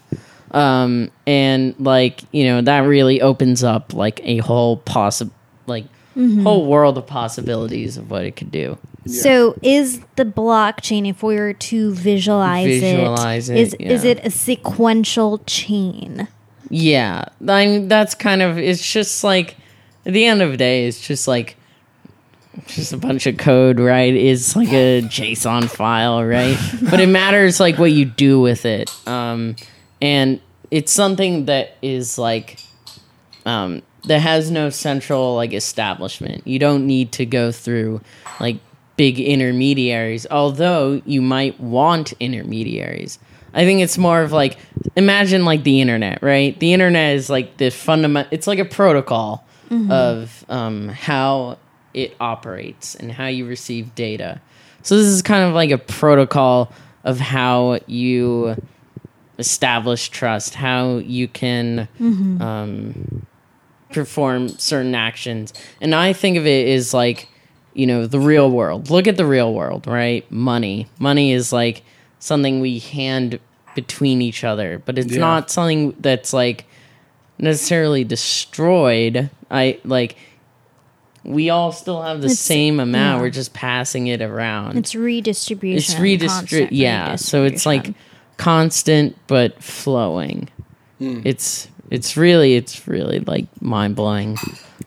Um and like, you know, that really opens up like a whole possible like whole world of possibilities of what it could do. So is the blockchain, if we were to visualize, Visualize it, it, is is it a sequential chain? Yeah, I mean that's kind of it's just like at the end of the day, it's just like just a bunch of code, right? It's like a JSON file, right? but it matters like what you do with it, um, and it's something that is like um, that has no central like establishment. You don't need to go through like big intermediaries, although you might want intermediaries. I think it's more of like imagine like the internet, right? The internet is like the fundament. It's like a protocol of um, how it operates and how you receive data. So this is kind of like a protocol of how you establish trust, how you can um, perform certain actions. And I think of it as like you know the real world. Look at the real world, right? Money, money is like something we hand between each other, but it's Yeah. not something that's like necessarily destroyed. I like we all still have the It's- same amount. yeah. We're just passing it around. It's redistribution. it's redistrib constant yeah so it's like constant but flowing Hmm. it's it's really it's really like mind-blowing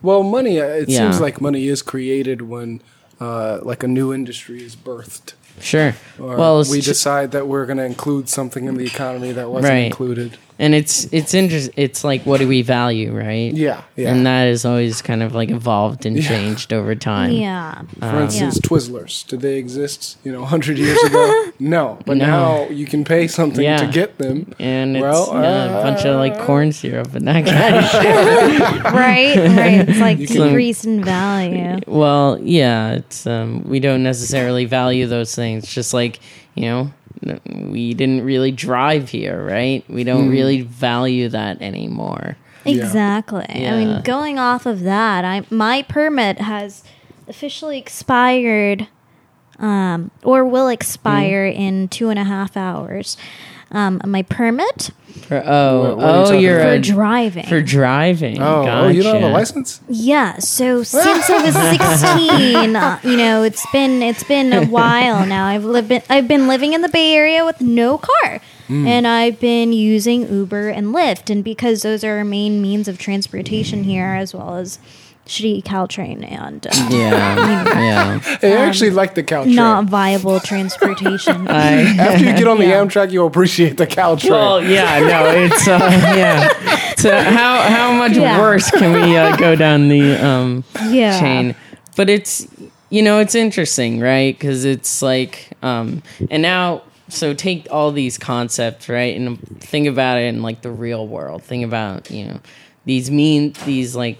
Well, money. uh, It Yeah. seems like money is created when, uh, like, a new industry is birthed. sure Or well it's we ju- decide that we're going to include something in the economy that wasn't Right. included. And it's it's interesting. it's like what do we value right Yeah, yeah. and that is always kind of like evolved and Yeah. changed over time yeah. For instance, Twizzlers. Did they exist, you know, 100 years ago? no. But No. now you can pay something Yeah. to get them. and it's Well, yeah, a bunch of like corn syrup and that kind of shit. right, right. It's like can- decrease in value. Well, yeah, it's um, we don't necessarily value those things. Just like you know, n- we didn't really drive here, right? We don't really value that anymore. Yeah. Exactly. I mean, going off of that, I my permit has officially expired, um, or will expire Hmm. in two and a half hours. Um, my permit For, oh, What- what are you oh, you're for a, driving. for driving. Oh, oh, you don't have a license? Yeah, so since I was 16, uh, you know, it's been it's been a while now. I've lived I've been living in the Bay Area with no car. And I've been using Uber and Lyft and because those are our main means of transportation here as well as shitty Caltrain and uh, Yeah, yeah. Hey, I actually like the Caltrain. not viable transportation. I, After you get on the Yeah. Amtrak, you'll appreciate the Caltrain. train. well, yeah, no, it's uh, yeah. So how how much Yeah. worse can we uh, go down the um yeah. chain. But it's you know it's interesting, right? Because it's like um, and now so take all these concepts, right, and think about it in like the real world. Think about you know these mean these like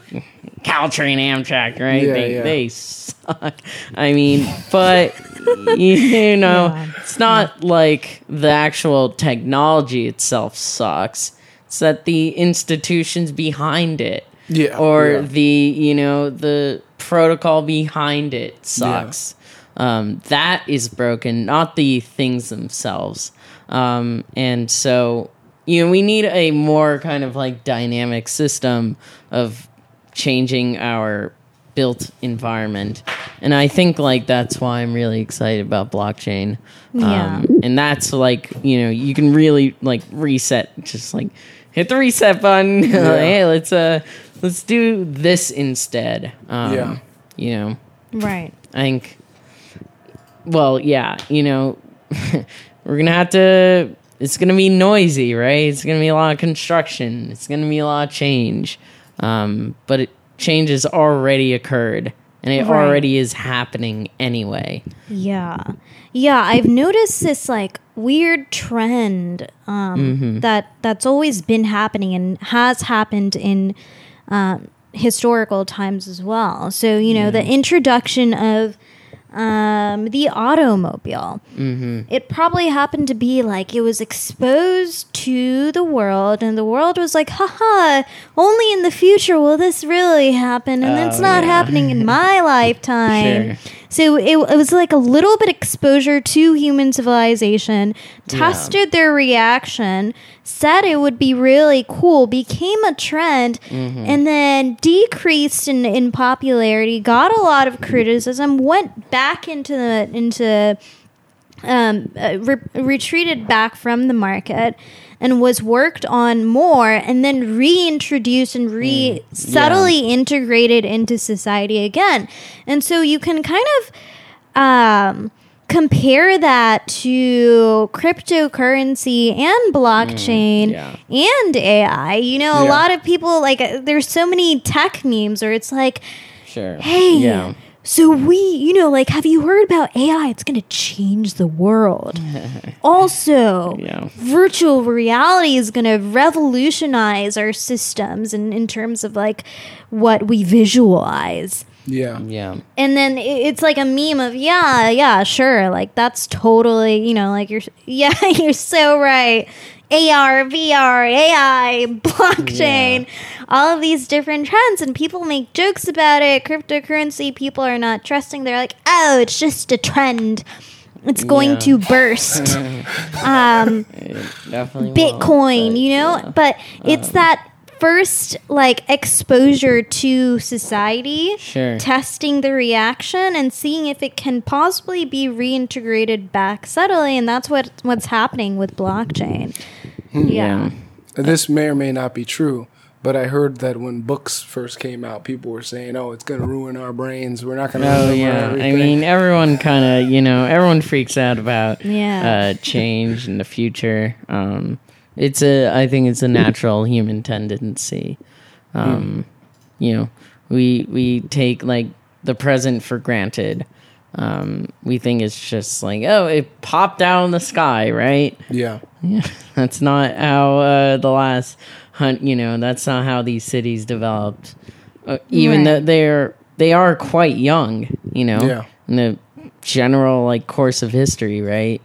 Caltrain, Amtrak, right? Yeah, they yeah. they suck. I mean, but you know, Yeah. it's not like the actual technology itself sucks. It's that the institutions behind it Yeah, or yeah. the you know the protocol behind it sucks um, that is broken not the things themselves um, and so you know we need a more kind of like dynamic system of changing our built environment and i think like that's why i'm really excited about blockchain Yeah. um, and that's like you know you can really like reset just like hit the reset button hey let's uh let's do this instead um, Yeah. you know Right. i think well yeah you know we're gonna have to it's gonna be noisy right it's gonna be a lot of construction it's gonna be a lot of change um, but it, change has already occurred and it Right. already is happening anyway Yeah. Yeah, I've noticed this like weird trend um, Mm-hmm. that that's always been happening and has happened in um, historical times as well. So, you know, the introduction of um, the automobile. Mm-hmm. It probably happened to be like it was exposed to the world, and the world was like, haha, only in the future will this really happen, and it's Oh, not yeah. happening in my lifetime. Sure. So it, it was like a little bit exposure to human civilization, tested their reaction, said it would be really cool, became a trend, and then decreased in, in popularity, got a lot of criticism, went back into the into um, uh, re- retreated back from the market and was worked on more and then reintroduced and re subtly integrated into society again. And so you can kind of um, compare that to cryptocurrency and blockchain yeah. and AI. You know, a Yeah. lot of people like uh, there's so many tech memes where it's like, sure hey, yeah so we, you know, like, have you heard about AI? It's going to change the world. also, Yeah. virtual reality is going to revolutionize our systems in, in terms of like what we visualize. Yeah. yeah And then it's like a meme of, yeah, yeah, sure. Like, that's totally, you know, like, you're, yeah, you're so right. AR, VR, AI, blockchain, all of these different trends, and people make jokes about it. Cryptocurrency, people are not trusting. They're like, oh, it's just a trend. It's going Yeah. to burst. um, Bitcoin, but, you know? yeah. But it's that first like exposure to society, Sure. testing the reaction and seeing if it can possibly be reintegrated back subtly, and that's what what's happening with blockchain. Yeah. This may or may not be true, but I heard that when books first came out, people were saying, "Oh, it's going to ruin our brains. We're not going to." Oh yeah, I mean everyone kind of you know everyone freaks out about Yeah. uh, change in the future. Um, it's a I think it's a natural human tendency. Um, You know, we we take like the present for granted. Um, we think it's just like oh it popped out in the sky, right? yeah, Yeah, that's not how uh, the last hunt. You know, that's not how these cities developed. Uh, even Right. though they're they are quite young. You know, Yeah. in the general like course of history, right?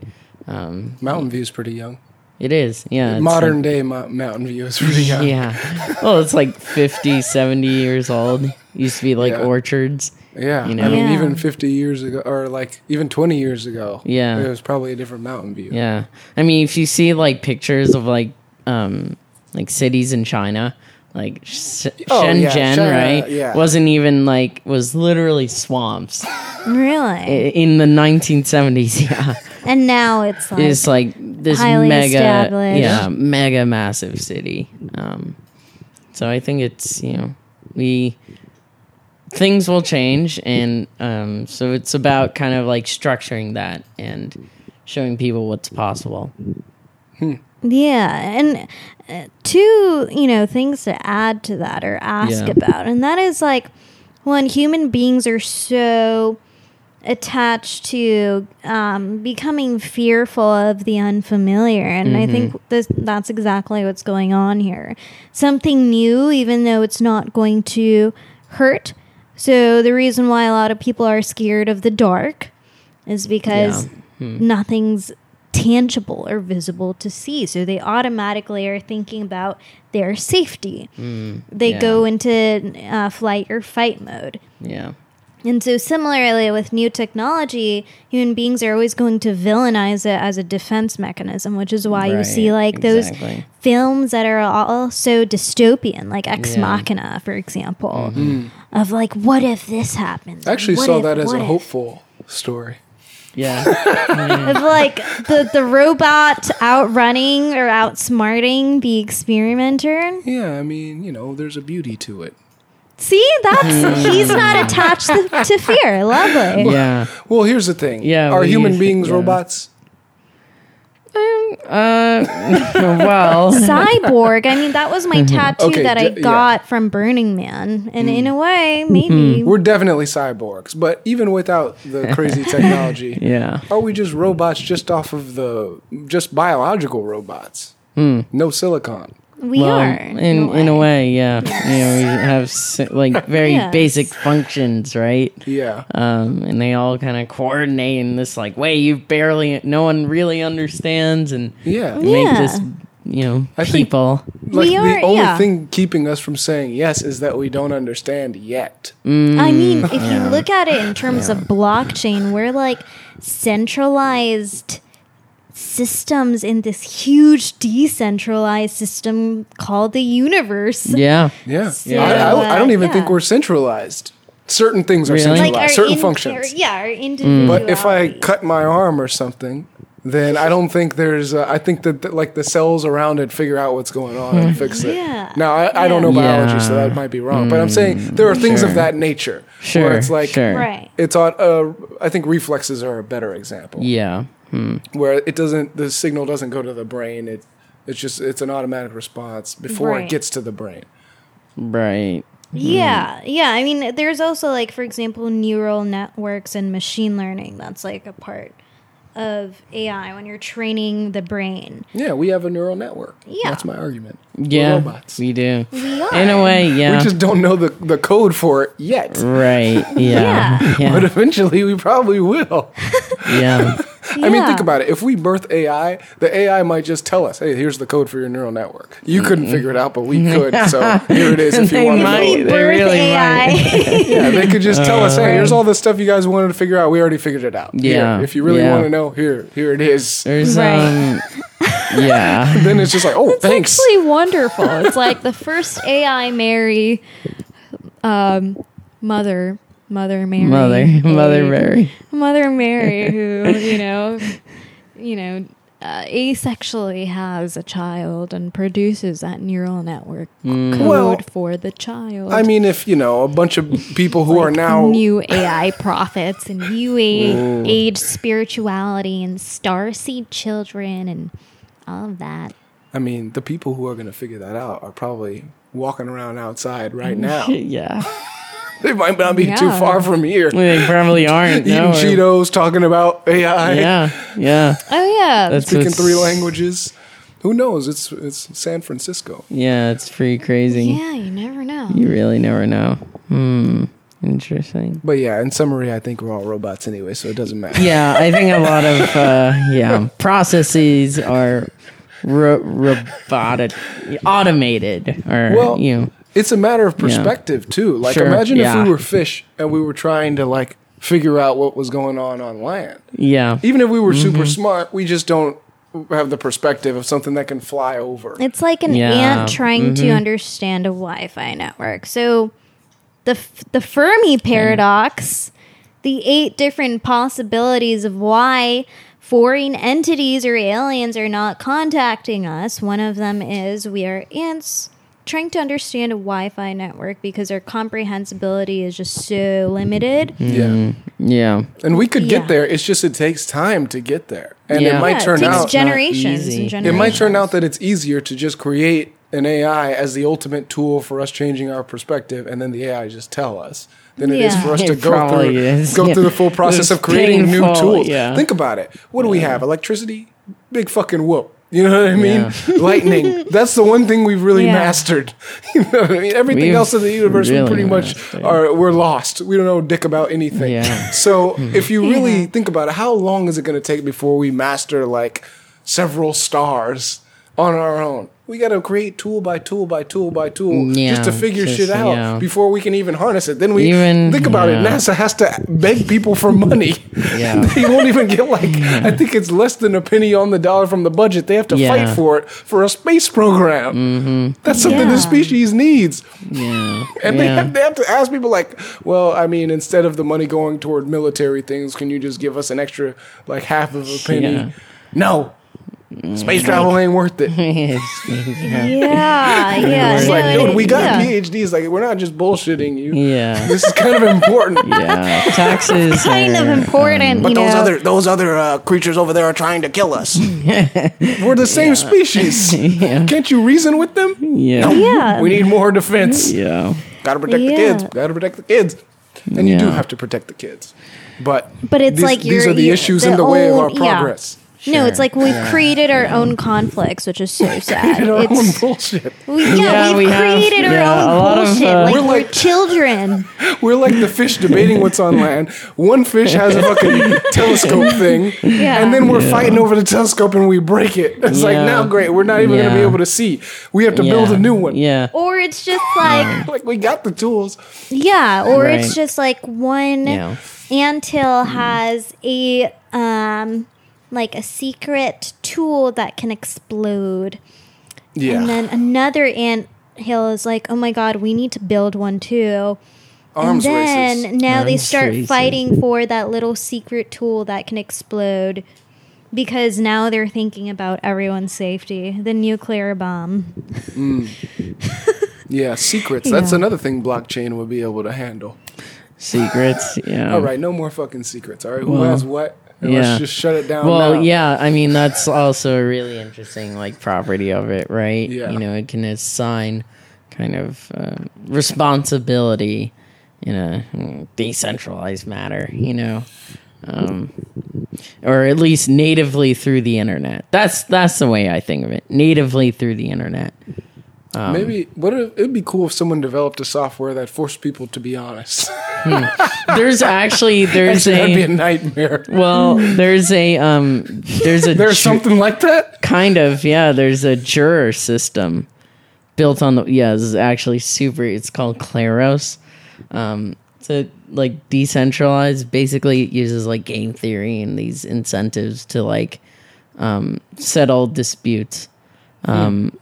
Um, Mountain View is pretty young. It is. Yeah, Modern like- day Mo- Mountain View is pretty young. yeah. Well, it's like 50, 70 years old. Used to be like Yeah. orchards. Yeah, You know? I mean, Yeah. even 50 years ago, or like even 20 years ago, Yeah. it was probably a different Mountain View. Yeah. I mean, if you see like pictures of like um like cities in China, like Sh- Oh, yeah, Shenzhen, China, right? yeah. Wasn't even like was literally swamps Really? in the 1970s. Yeah. and now it's like it's like this mega yeah, mega massive city. Um so I think it's, you know, we things will change and um so it's about kind of like structuring that and showing people what's possible. Yeah, and uh, two, you know, things to add to that or ask Yeah. about, and that is like when human beings are so attached to um, becoming fearful of the unfamiliar, and I think this that's exactly what's going on here. Something new, even though it's not going to hurt. So the reason why a lot of people are scared of the dark is because nothing's tangible or visible to see. So they automatically are thinking about their safety. they yeah. go into uh, flight or fight mode. Yeah. And so, similarly, with new technology, human beings are always going to villainize it as a defense mechanism, which is why you see Right, like those exactly. films that are all so dystopian, like Ex Yeah. Mm-hmm. Machina, for example, of like, what if this happens? I actually What saw if- that as what a if? hopeful story. Yeah. of like the the robot outrunning or outsmarting the experimenter. Yeah, I mean, you know, there's a beauty to it. See, that's hmm. he's not attached to, to fear. Lovely. yeah. Well, here's the thing. Yeah, Are we- human beings yeah. robots? Uh, uh well, Cyborg. I mean, that was my mm-hmm. tattoo Okay, that I d- yeah. got from Burning Man, and in a mm-hmm. way, maybe. Mm-hmm. We're definitely cyborgs, but even without the crazy technology, yeah. are we just robots just off of the just biological robots? Hmm. No silicon. We well, are in in a way, yeah. You know, we have si- like very Yes. basic functions, right? Yeah. Um, and they all kind of coordinate in this like way you barely, no one really understands, and Yeah. make Yeah. this, you know, I think- people. Like We the only yeah. thing keeping us from saying yes is that we don't understand yet. I mean, if Yeah. you look at it in terms of blockchain, we're like centralized systems in this huge decentralized system called the universe. Yeah, Yeah. So, I, I, I don't uh, even think we're centralized. Certain things are Really? centralized, Like our certain in- functions. our- yeah, our individuality. But if I cut my arm or something, then I don't think there's. Uh, I think that, that like the cells around it figure out what's going on and fix it. Yeah. Now I, I don't know Yeah. biology, so that might be wrong. But I'm saying there are things of that nature sure. where it's like sure. right, it's on. Uh, I think reflexes are a better example. Yeah. Where it doesn't the signal doesn't go to the brain it it's just it's an automatic response before Right. it gets to the brain Right. Yeah, yeah. I mean, there's also like, for example, neural networks and machine learning. That's like a part of AI when you're training the brain. yeah we have a neural network Yeah. that's my argument We're Yeah. robots We do. We are. In a way, yeah. we just don't know the, the code for it yet right. Yeah. Yeah. Yeah. but eventually we probably will yeah. I mean, think about it. If we birth AI, the AI might just tell us, "Hey, here's the code for your neural network." You couldn't figure it out, but we could. So here it is. If you They want to know. They Birth really AI. Yeah, they could just tell us, Uh, "Hey, here's all the stuff you guys wanted to figure out. We already figured it out." Here, Yeah, if you really yeah. want to know, here, here it is. There's Right. um, yeah, Then it's just like, "Oh, thanks." It's actually wonderful. It's like the first AI Mary, um, mother, Mother Mary, mother, mother Mary. Mother Mary, who you know, you know, uh, asexually has a child and produces that neural network code Well, for the child. I mean, if you know a bunch of people who are now new AI prophets and new a- age spirituality and star starseed children and all of that. I mean, the people who are going to figure that out are probably walking around outside right now. Yeah, they might not be too far from here. they probably aren't. Eating no, Cheetos, talking about AI, Yeah, yeah. Oh yeah, That's speaking three languages. Who knows? It's it's San Francisco. Yeah, it's pretty crazy. yeah. You never know. You really never know. Hmm. Interesting. But yeah, in summary, I think we're all robots anyway, so it doesn't matter. Yeah, I think a lot of uh, yeah processes are ro- robotic, automated, or Well, you know, It's a matter of perspective too. Like Sure, imagine if we were fish and we were trying to like figure out what was going on on land. yeah, Even if we were super Mm-hmm. smart, we just don't have the perspective of something that can fly over. It's like an Yeah. ant trying to Mhm. understand a Wi-Fi network. So the f- the Fermi paradox, the eight different possibilities of why foreign entities or aliens are not contacting us. One of them is we are ants trying to understand a Wi-Fi network because our comprehensibility is just so limited. yeah. yeah. And we could Yeah. get there. It's just it takes time to get there. And Yeah. it might Yeah, turn it takes out generations and It generations. it might turn out that it's easier to just create an AI as the ultimate tool for us changing our perspective, and then the AI just tell us than it is Yeah. for us to It go through is, go yeah. through the full process of creating new tools. yeah. Think about it. What do we have? Electricity, big fucking whoop. You know what I mean? Lightning. That's the one thing we've really Yeah. mastered. You know what I mean? Everything We've else in the universe, we really pretty much mastered. are. We're lost. We don't know dick about anything. Yeah. So if you really Yeah. think about it, how long is it going to take before we master like several stars on our own? We got to create tool by tool by tool by tool Yeah, just to figure just- shit out yeah. before we can even harness it. Then we Even- think about it. NASA has to beg people for money. Yeah. they won't even get like I think it's less than a penny on the dollar from the budget. They have to Yeah. fight for it for a space program. Mm-hmm. That's something Yeah. the species needs. Yeah. And they, have, they have to ask people like, well, I mean, instead of the money going toward military things, can you just give us an extra like half of a penny? Yeah. No. Space travel ain't worth it. yeah. Yeah, yeah. It's no, like, dude, we got yeah. PhDs. Like, we're not just bullshitting you. Yeah. This is kind of important. Yeah. Taxes. kind of are, important. But you those know. other those other uh, creatures over there are trying to kill us. We're the same species. Yeah. Can't you reason with them? Yeah. Yeah. We need more defense. Yeah. Got to protect the kids. Got to protect the kids. And you do have to protect the kids. But But it's these, like these you're- the issues the in the way of our old- yeah. progress. No, it's like we've created our own conflicts, which is so sad. And our own It's, bullshit. we, yeah, Yeah, we've we have- created our yeah, own lot of, bullshit. uh, like We're we're, like- children. We're like the fish debating what's on land. One fish has a fucking telescope thing, Yeah. and then we're fighting over the telescope and we break it. It's like now, great, we're not even going to be able to see. We have to Yeah. build a new one. Yeah. Or it's just like, Like we got the tools. yeah, or Right. it's just like one Yeah. anthill has a, um, like a secret tool that can explode. Yeah. And then another ant hill is like, oh my god, we need to build one too. Arms and then races. now they start races. fighting for that little secret tool that can explode because now they're thinking about everyone's safety. The nuclear bomb. Mm. Yeah, secrets. That's another thing blockchain would be able to handle. Secrets. Yeah. All right, no more fucking secrets. All right, who Well, has what? And yeah. let's just shut it down. Well, now. yeah, I mean that's also a really interesting like property of it, right? Yeah. You know, it can assign kind of uh, responsibility in a decentralized manner, you know, um, or at least natively through the internet. That's that's the way I think of it. Natively through the internet. Um, Maybe what if, it'd be cool if someone developed a software that forced people to be honest. there's actually there's That'd be a a nightmare. well there's a um there's a There's ju- something like that. kind of yeah there's a juror system built on the yeah this is actually super it's called Kleros um it's a like decentralized basically it uses like game theory and these incentives to like um settle disputes um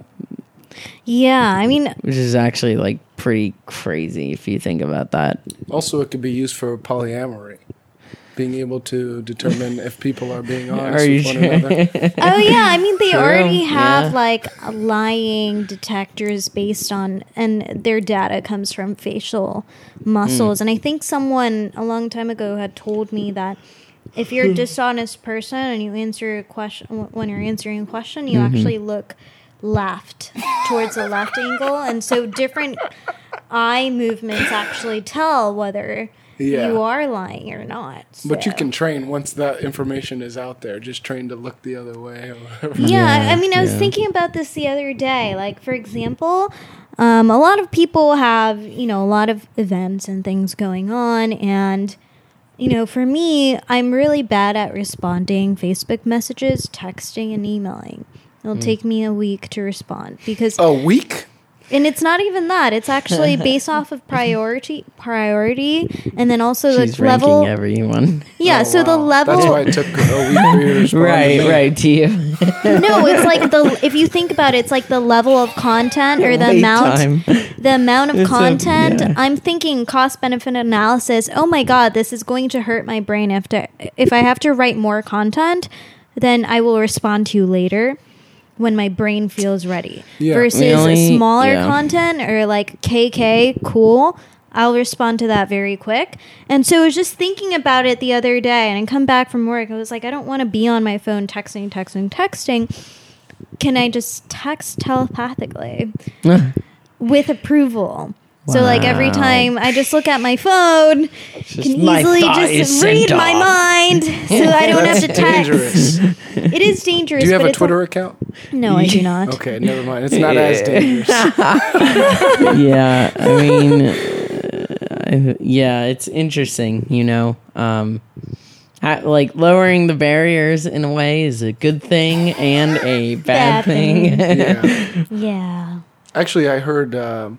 Yeah, I mean, which is actually like pretty crazy if you think about that Also, it could be used for polyamory, being able to determine if people are being honest Are with one sure? another. oh yeah, I mean they True, already have yeah. like lying detectors based on, and their data comes from facial muscles. Hmm. And I think someone a long time ago had told me that if you're a hmm. dishonest person and you answer a question when you're answering a question, you mm-hmm. actually look left towards the left angle, and so different eye movements actually tell whether Yeah. you are lying or not. But you can train once that information is out there. Just train to look the other way. Yeah, I- Yeah, I mean, I was yeah. thinking about this the other day. Like, for example, um, a lot of people have, you know, a lot of events and things going on. And, you know, for me, I'm really bad at responding Facebook messages, texting, and emailing. It'll Hmm. take me a week to respond because, A week? and it's not even that. It's actually based off of priority, priority, and then also she's the ranking level. everyone Yeah, Oh, so the level. That's why it took a week for you to respond. right me. right to you no, it's like the if you think about it, it's like the level of content or the Wait amount time. the amount of It's a- content. yeah. I'm thinking cost benefit analysis. Oh my god, this is going to hurt my brain if to, if I have to write more content, then I will respond to you later when my brain feels ready. Yeah. Versus Really? smaller Yeah. content or like KK, cool. I'll respond to that very quick. And so I was just thinking about it the other day and I come back from work. I was like, I don't want to be on my phone texting, texting, texting. Can I just text telepathically with approval? So like every time I just look at my phone, can my easily thought is just sent read my off. mind, so I don't have to text. dangerous. It is dangerous. Do you have but a it's Twitter account? no, I do not. Okay, never mind. It's not as dangerous. yeah, I mean, uh, yeah, it's interesting, you know. Um, ha- like lowering the barriers in a way is a good thing and a bad, Bad thing. thing. Yeah. Yeah. Actually, I heard. Um,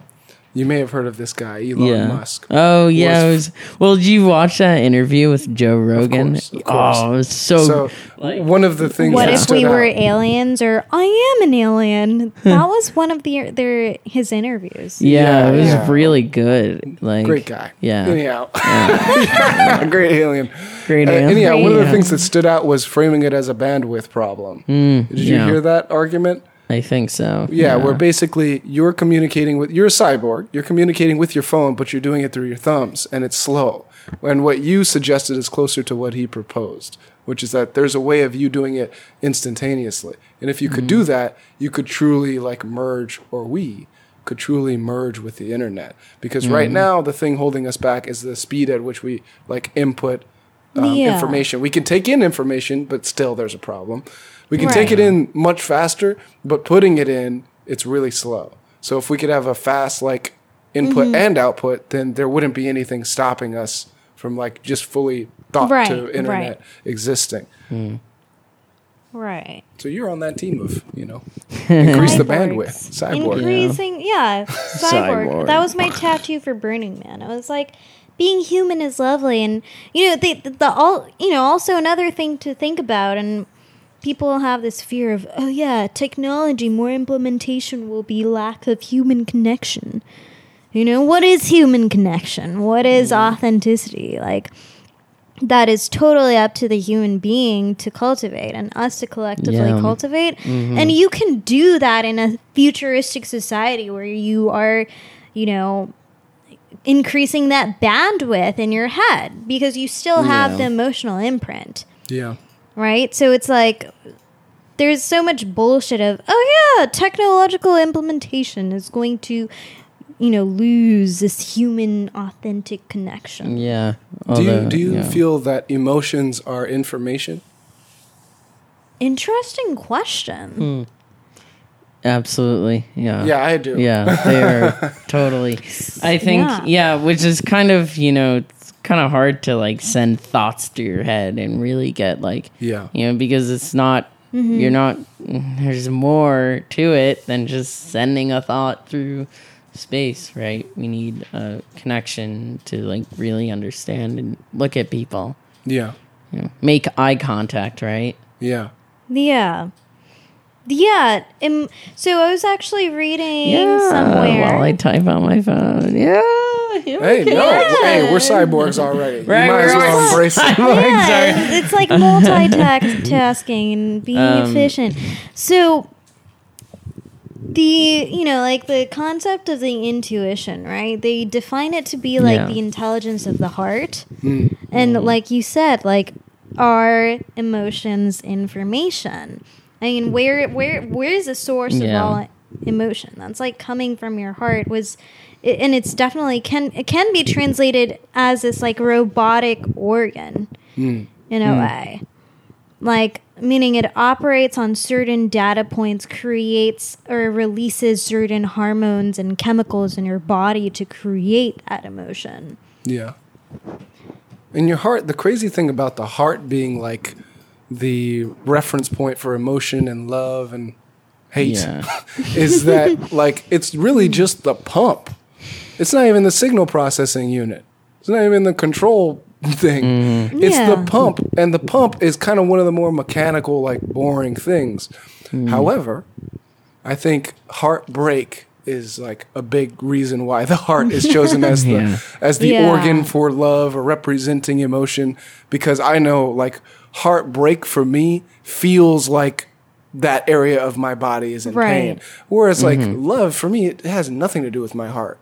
you may have heard of this guy, Elon yeah. Musk. Oh yeah. Was- well, did you watch that interview with Joe Rogan? course, of course. Oh, it was so. So like- one of the things What that if stood we were out- aliens or I am an alien? That was one of the their his interviews. yeah, Yeah, it was yeah. really good. Like great guy. Yeah. Anyhow, great alien. Great. Uh, alien. anyhow, one of the things that stood out was framing it as a bandwidth problem. Did you yeah. hear that argument? I think so. Yeah, where basically you're communicating with you're a cyborg. You're communicating with your phone, but you're doing it through your thumbs, and it's slow. And what you suggested is closer to what he proposed, which is that there's a way of you doing it instantaneously. And if you could do that, you could truly like merge, or we could truly merge with the internet. Because right now, the thing holding us back is the speed at which we like input um, Yeah. information. We can take in information, but still there's a problem. We can take it in much faster, but putting it in, it's really slow. So if we could have a fast like input Mm-hmm. and output, then there wouldn't be anything stopping us from like just fully thought Right, to internet right. existing. Right. So you're on that team of, you know, increase the bandwidth. Cyborg. Increasing, yeah, cyborg. Cyborg. That was my tattoo for Burning Man. I was like, being human is lovely, and you know, the, the, the all, you know, also another thing to think about, and people have this fear of, oh yeah, technology, more implementation will be lack of human connection. You know, what is human connection? What is authenticity? Like, that is totally up to the human being to cultivate and us to collectively Yeah. cultivate. Mm-hmm. And you can do that in a futuristic society where you are, you know, increasing that bandwidth in your head because you still have Yeah. the emotional imprint, Yeah. Right? So it's like there's so much bullshit of, oh yeah, technological implementation is going to you know lose this human authentic connection. Yeah. Do you do you yeah. feel that emotions are information? Interesting question. Hmm. Absolutely. Yeah. Yeah, I do. Yeah, they are totally. I think Yeah. yeah. which is kind of you know it's kind of hard to like send thoughts to your head and really get like Yeah. you know because it's not Mm-hmm. you're not there's more to it than just sending a thought through space, right? We need a connection to like really understand and look at people, Yeah. you know, make eye contact, right? Yeah. Yeah. Yeah. Um, so I was actually reading While somewhere. While I type on my phone, yeah. yeah, Hey, okay. no. Hey, we're cyborgs already. Right, you might as well all embrace it. cyborgs. Sorry. yeah, it's like multitasking and being Um, efficient. So the you know like the concept of the intuition, right? They define it to be like Yeah. the intelligence of the heart, Mm. and like you said, like our emotions information. I mean, where where where is the source Yeah. of all emotion? That's like coming from your heart. Was and it's definitely can it can be translated as this like robotic organ Mm. in a way. Like, meaning it operates on certain data points, creates or releases certain hormones and chemicals in your body to create that emotion. Yeah. In your heart, the crazy thing about the heart being like the reference point for emotion and love and hate Yeah. is that like it's really just the pump. It's not even the signal processing unit. It's not even the control thing. Mm-hmm. It's Yeah. the pump, and the pump is kind of one of the more mechanical, like boring things. Mm. However, I think heartbreak is like a big reason why the heart is chosen as the Yeah. as the Yeah. organ for love or representing emotion because I know like heartbreak for me feels like that area of my body is in Right. pain. Whereas like love for me it has nothing to do with my heart.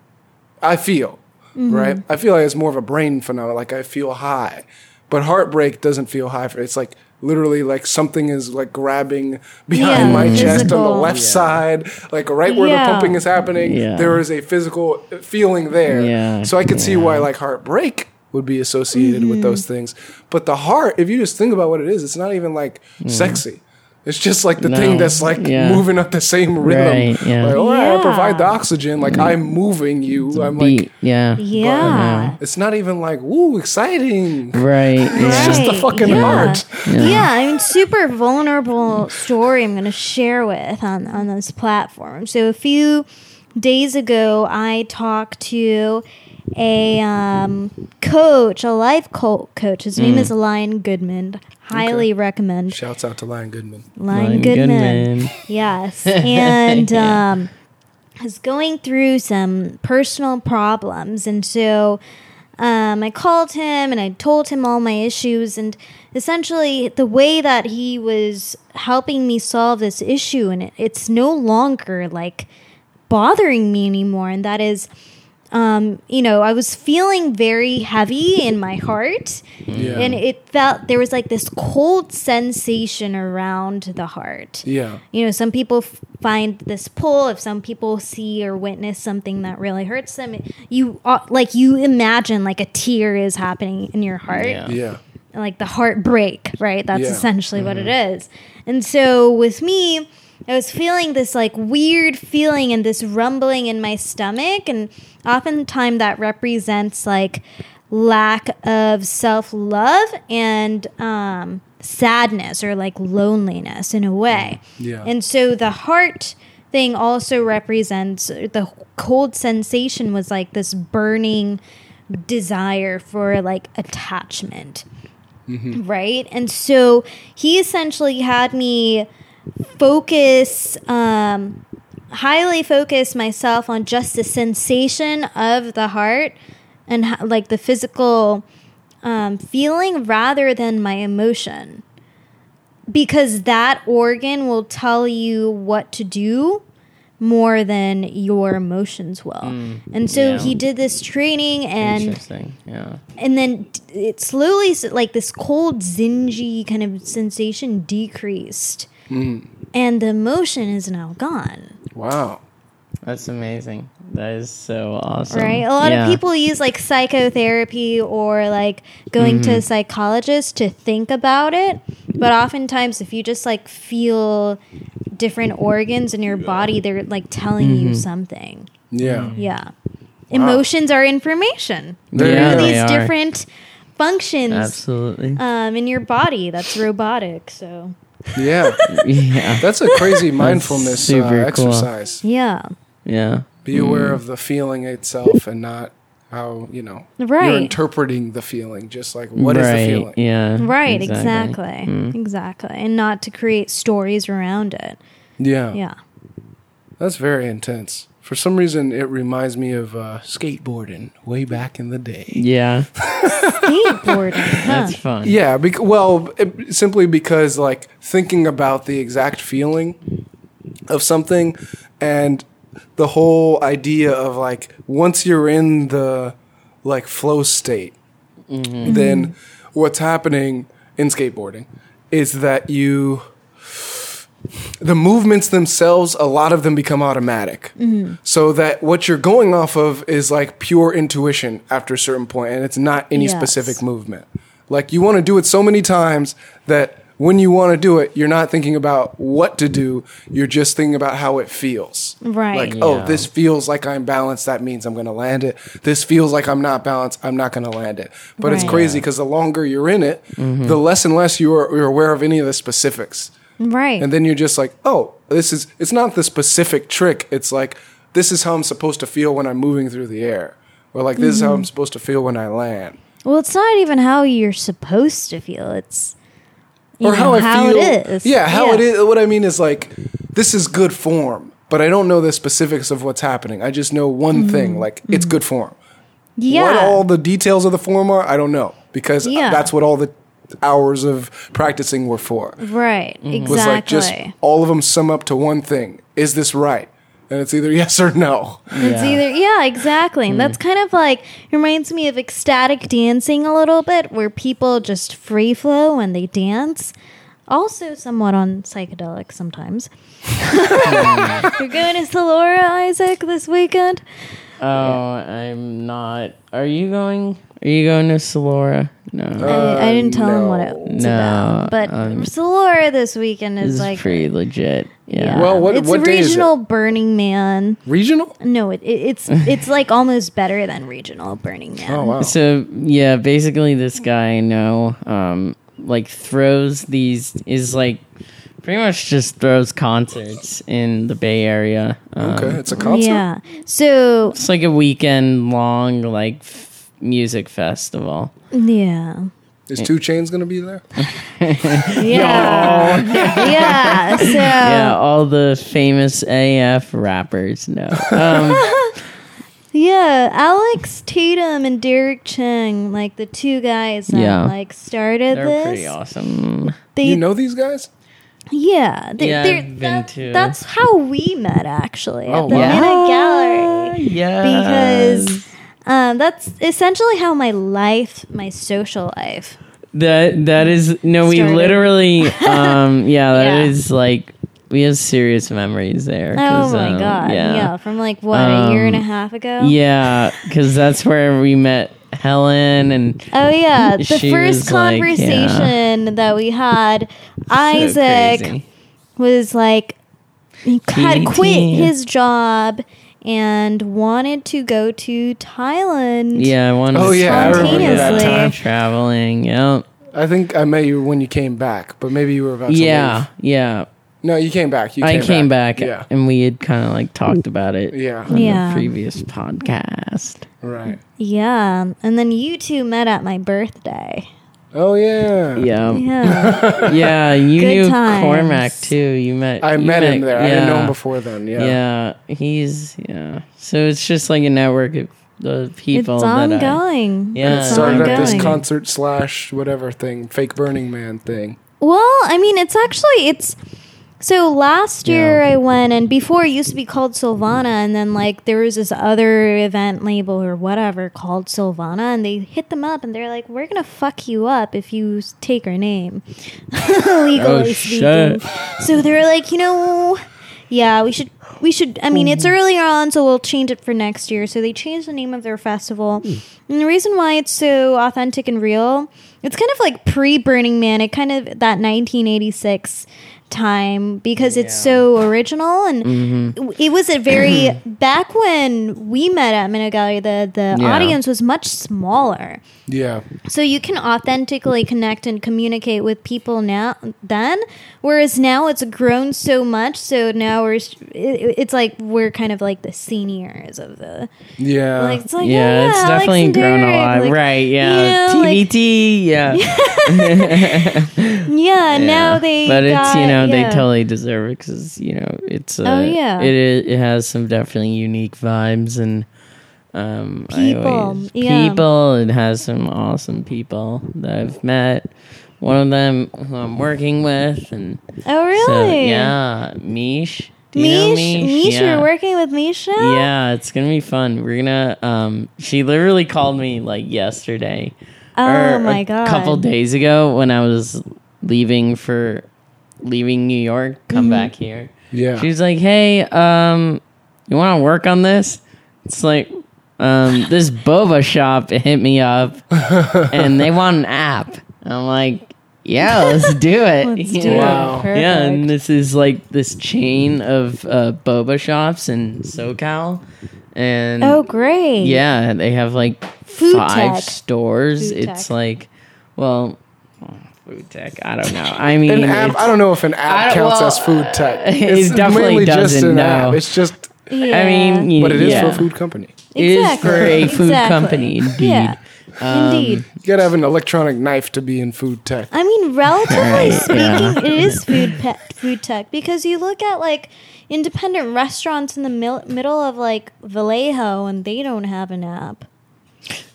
I feel, Mm-hmm. right? I feel like it's more of a brain phenomenon like I feel high. But heartbreak doesn't feel high for it's like literally like something is like grabbing behind Yeah, my chest on the physical. left side, like right where Yeah. the pumping is happening. Yeah. There is a physical feeling there. Yeah, So I could see why like heartbreak would be associated with those Mm-hmm. things. But the heart, if you just think about what it is, it's not even like sexy. It's just like the thing that's like yeah. moving up the same rhythm. Right, yeah. Like, all right, I provide the oxygen. Like I'm moving you. I'm Beat, like, yeah. Yeah. it's not even like, woo, exciting. Right. It's Yeah. just the fucking yeah. heart. Yeah. I mean, super vulnerable story I'm going to share with on, on this platform. So, a few days ago, I talked to a um, coach, a life co- coach. His name is Lion Goodman. Highly recommend Shouts out to Lion Goodman. Lion Lion Goodman. Goodman. Yes. And um is going through some personal problems and so um, I called him and I told him all my issues and essentially the way that he was helping me solve this issue and it, it's no longer like bothering me anymore and that is um, you know, I was feeling very heavy in my heart, Yeah. and it felt there was like this cold sensation around the heart. Yeah. You know, some people f- find this pull. If some people see or witness something that really hurts them, you uh, like you imagine like a tear is happening in your heart Yeah. Yeah. like the heartbreak, right? That's Yeah. essentially what it is. And so with me, I was feeling this like weird feeling and this rumbling in my stomach, and oftentimes that represents like lack of self love and um, sadness or like loneliness in a way. Yeah. And so the heart thing also represents the cold sensation was like this burning desire for like attachment. Right? And so he essentially had me focus um highly focus myself on just the sensation of the heart and like the physical um, feeling rather than my emotion because that organ will tell you what to do more than your emotions will. and so yeah. he did this training and Interesting. Yeah. and then it slowly like this cold zingy kind of sensation decreased and the emotion is now gone Wow. That's amazing. That is so awesome. right a lot Yeah. of people use like psychotherapy or like going to a psychologist to think about it but oftentimes if you just like feel different organs in your body. They're like telling Mm-hmm. you something. Yeah. Yeah. Emotions are information. There Yeah, you go. they These are. different functions Absolutely. um, in your body. That's robotic. So Yeah. yeah. That's a crazy mindfulness uh, super cool. exercise. yeah. Yeah. Be aware of the feeling itself and not how, you know, Right. you're interpreting the feeling. Just like, what is right. the feeling? Yeah. Right, exactly. Mm. Exactly. And not to create stories around it. Yeah. Yeah. That's very intense. For some reason, it reminds me of uh, skateboarding way back in the day. Yeah. Skateboarding. huh? That's fun. Yeah, bec- well, it, simply because like thinking about the exact feeling of something and the whole idea of like once you're in the like flow state, then what's happening in skateboarding is that you the movements themselves a lot of them become automatic. Mm-hmm. So that what you're going off of is like pure intuition after a certain point and it's not any Yes. specific movement. Like you want to do it so many times that when you want to do it you're not thinking about what to do you're just thinking about how it feels. Right. like oh this feels like i'm balanced that means i'm going to land it. This feels like i'm not balanced i'm not going to land it. But it's crazy because the longer you're in it mm-hmm. the less and less you are, you're aware of any of the specifics Right. and then you're just like, oh, this is it's not the specific trick. It's like this is how I'm supposed to feel when I'm moving through the air, or like this is Mm-hmm. how I'm supposed to feel when I land, well, it's not even how you're supposed to feel. It's or know, how I feel. it is. Yeah, how it is. What I mean is like this is good form, but I don't know the specifics of what's happening. I just know one thing, like it's good form. Mm-hmm. Yeah. What all the details of the form are, I don't know because Yeah. that's what all the hours of practicing were for. right. Exactly. Was like just all of them sum up to one thing: is this right? And it's either yes or no. It's Yeah. either yeah, exactly. And that's hmm. kind of like reminds me of ecstatic dancing a little bit, where people just free flow when they dance. Also, somewhat on psychedelic sometimes. Hmm. You're going to Solora, Isaac, this weekend. Oh, I'm not. Are you going? Are you going to Solora? No. I, I didn't tell him what no. it's No, about, but um, Solora this weekend this is is like pretty legit. Yeah. yeah. Well, what- it's what a day is it? regional Burning Man. Regional? No, it, it, it's it's like almost better than regional Burning Man. Oh wow. So yeah, basically this guy I know, um, like throws these is like pretty much just throws concerts in the Bay Area. Um, Okay, it's a concert. Yeah. So It's like a weekend long like f- music festival. yeah. Is 2 Chainz gonna be there? Yeah. yeah. So yeah, all the famous AF rappers No. Um, yeah, Alex Tatum and Derek Chang, like the two guys that Yeah. like started they're this. pretty awesome. They You know these guys? Yeah, they, Yeah, they're- that- That's how we met actually Oh, at the wow. Minute Gallery. Yeah. Because um, that's essentially how my life, my social life. That that is no, we literally um yeah, that is Yeah. like we have serious memories there. Oh my um, god! Yeah. from like what a year and a Um, half ago. Yeah, because that's where we met Helen and Oh yeah, the first was like, conversation that we had, Isaac crazy. was like he had quit his job and wanted to go to Thailand. yeah, I wanted Oh, to yeah, I travel remember that that time. time traveling. Yep. I think I met you when you came back, but maybe you were about to Yeah, leave. yeah. No, you came back. You I came back, Yeah. and we had kind of like talked about it Yeah. on Yeah. the previous podcast. Right. Yeah, and then you two met at my birthday. Oh yeah. Yeah, Yeah, yeah. You Good knew times. Cormac too. You met. I you met him there. I didn't know him yeah. before then. Yeah. Yeah, he's yeah. So it's just like a network of the people it's that I, ongoing. Yeah. it's It Started at this ongoing. concert slash whatever thing, fake Burning Man thing. Well, I mean, it's actually it's. So last year Yeah. I went, and before it used to be called Silvana, and then like there was this other event label or whatever called Silvana, and they hit them up, and they're like, "We're gonna fuck you up if you take our name." Legally Oh, speaking, shit. so they're like, you know, yeah, we should. We should. I mean, it's mm-hmm. earlier on, so we'll change it for next year. So they changed the name of their festival, hmm. and the reason why it's so authentic and real It's kind of like pre Burning Man. It kind of that 1986 time because it's so original and Mm-hmm. it was a very back when we met at Minute The the Yeah. audience was much smaller. Yeah. So you can authentically connect and communicate with people now then, whereas now it's grown so much. So now we're it, it's like we're kind of like the seniors of the Yeah. like it's like yeah, oh, it's Alex definitely and grown a lot. like, right, yeah. you know, like- TBT, yeah. yeah. Yeah. Now they But it's, you got- know, they totally deserve it because, you know, it's. Uh, Oh, yeah. It, is, it has some definitely unique vibes and. Um, People, always- yeah. people. It has some awesome people that I've met. One of them who I'm working with, and Oh really? so yeah, Mish. Do you know Mish, Mish, Yeah. you're working with Misha. Yeah, it's gonna be fun. We're gonna. Um, she literally called me like yesterday. Oh or my a god. couple days ago when I was leaving for leaving New York, come Mm-hmm. back here. yeah. She was like, "Hey, um, you want to work on this?" It's like, um, this boba shop hit me up, and they want an app. And I'm like, "Yeah, let's do it." Let's do? Wow. it. Yeah, and this is like this chain of uh, boba shops in SoCal, and oh great. yeah, they have like Food five tech. stores. Food it's tech. like, well, oh, food tech. I don't know. I mean, An app. I don't know if an app counts well, as food tech. it It's definitely mainly just doesn't, an no. app. It's just, Yeah. I mean, you, but it is yeah. for a food company. It is for a food Exactly. company, indeed. Yeah. Indeed. You gotta have an electronic knife to be in food tech. I mean, relatively Right, speaking, yeah. it is food pe- food tech because you look at like independent restaurants in the mil- middle of like Vallejo and they don't have an app.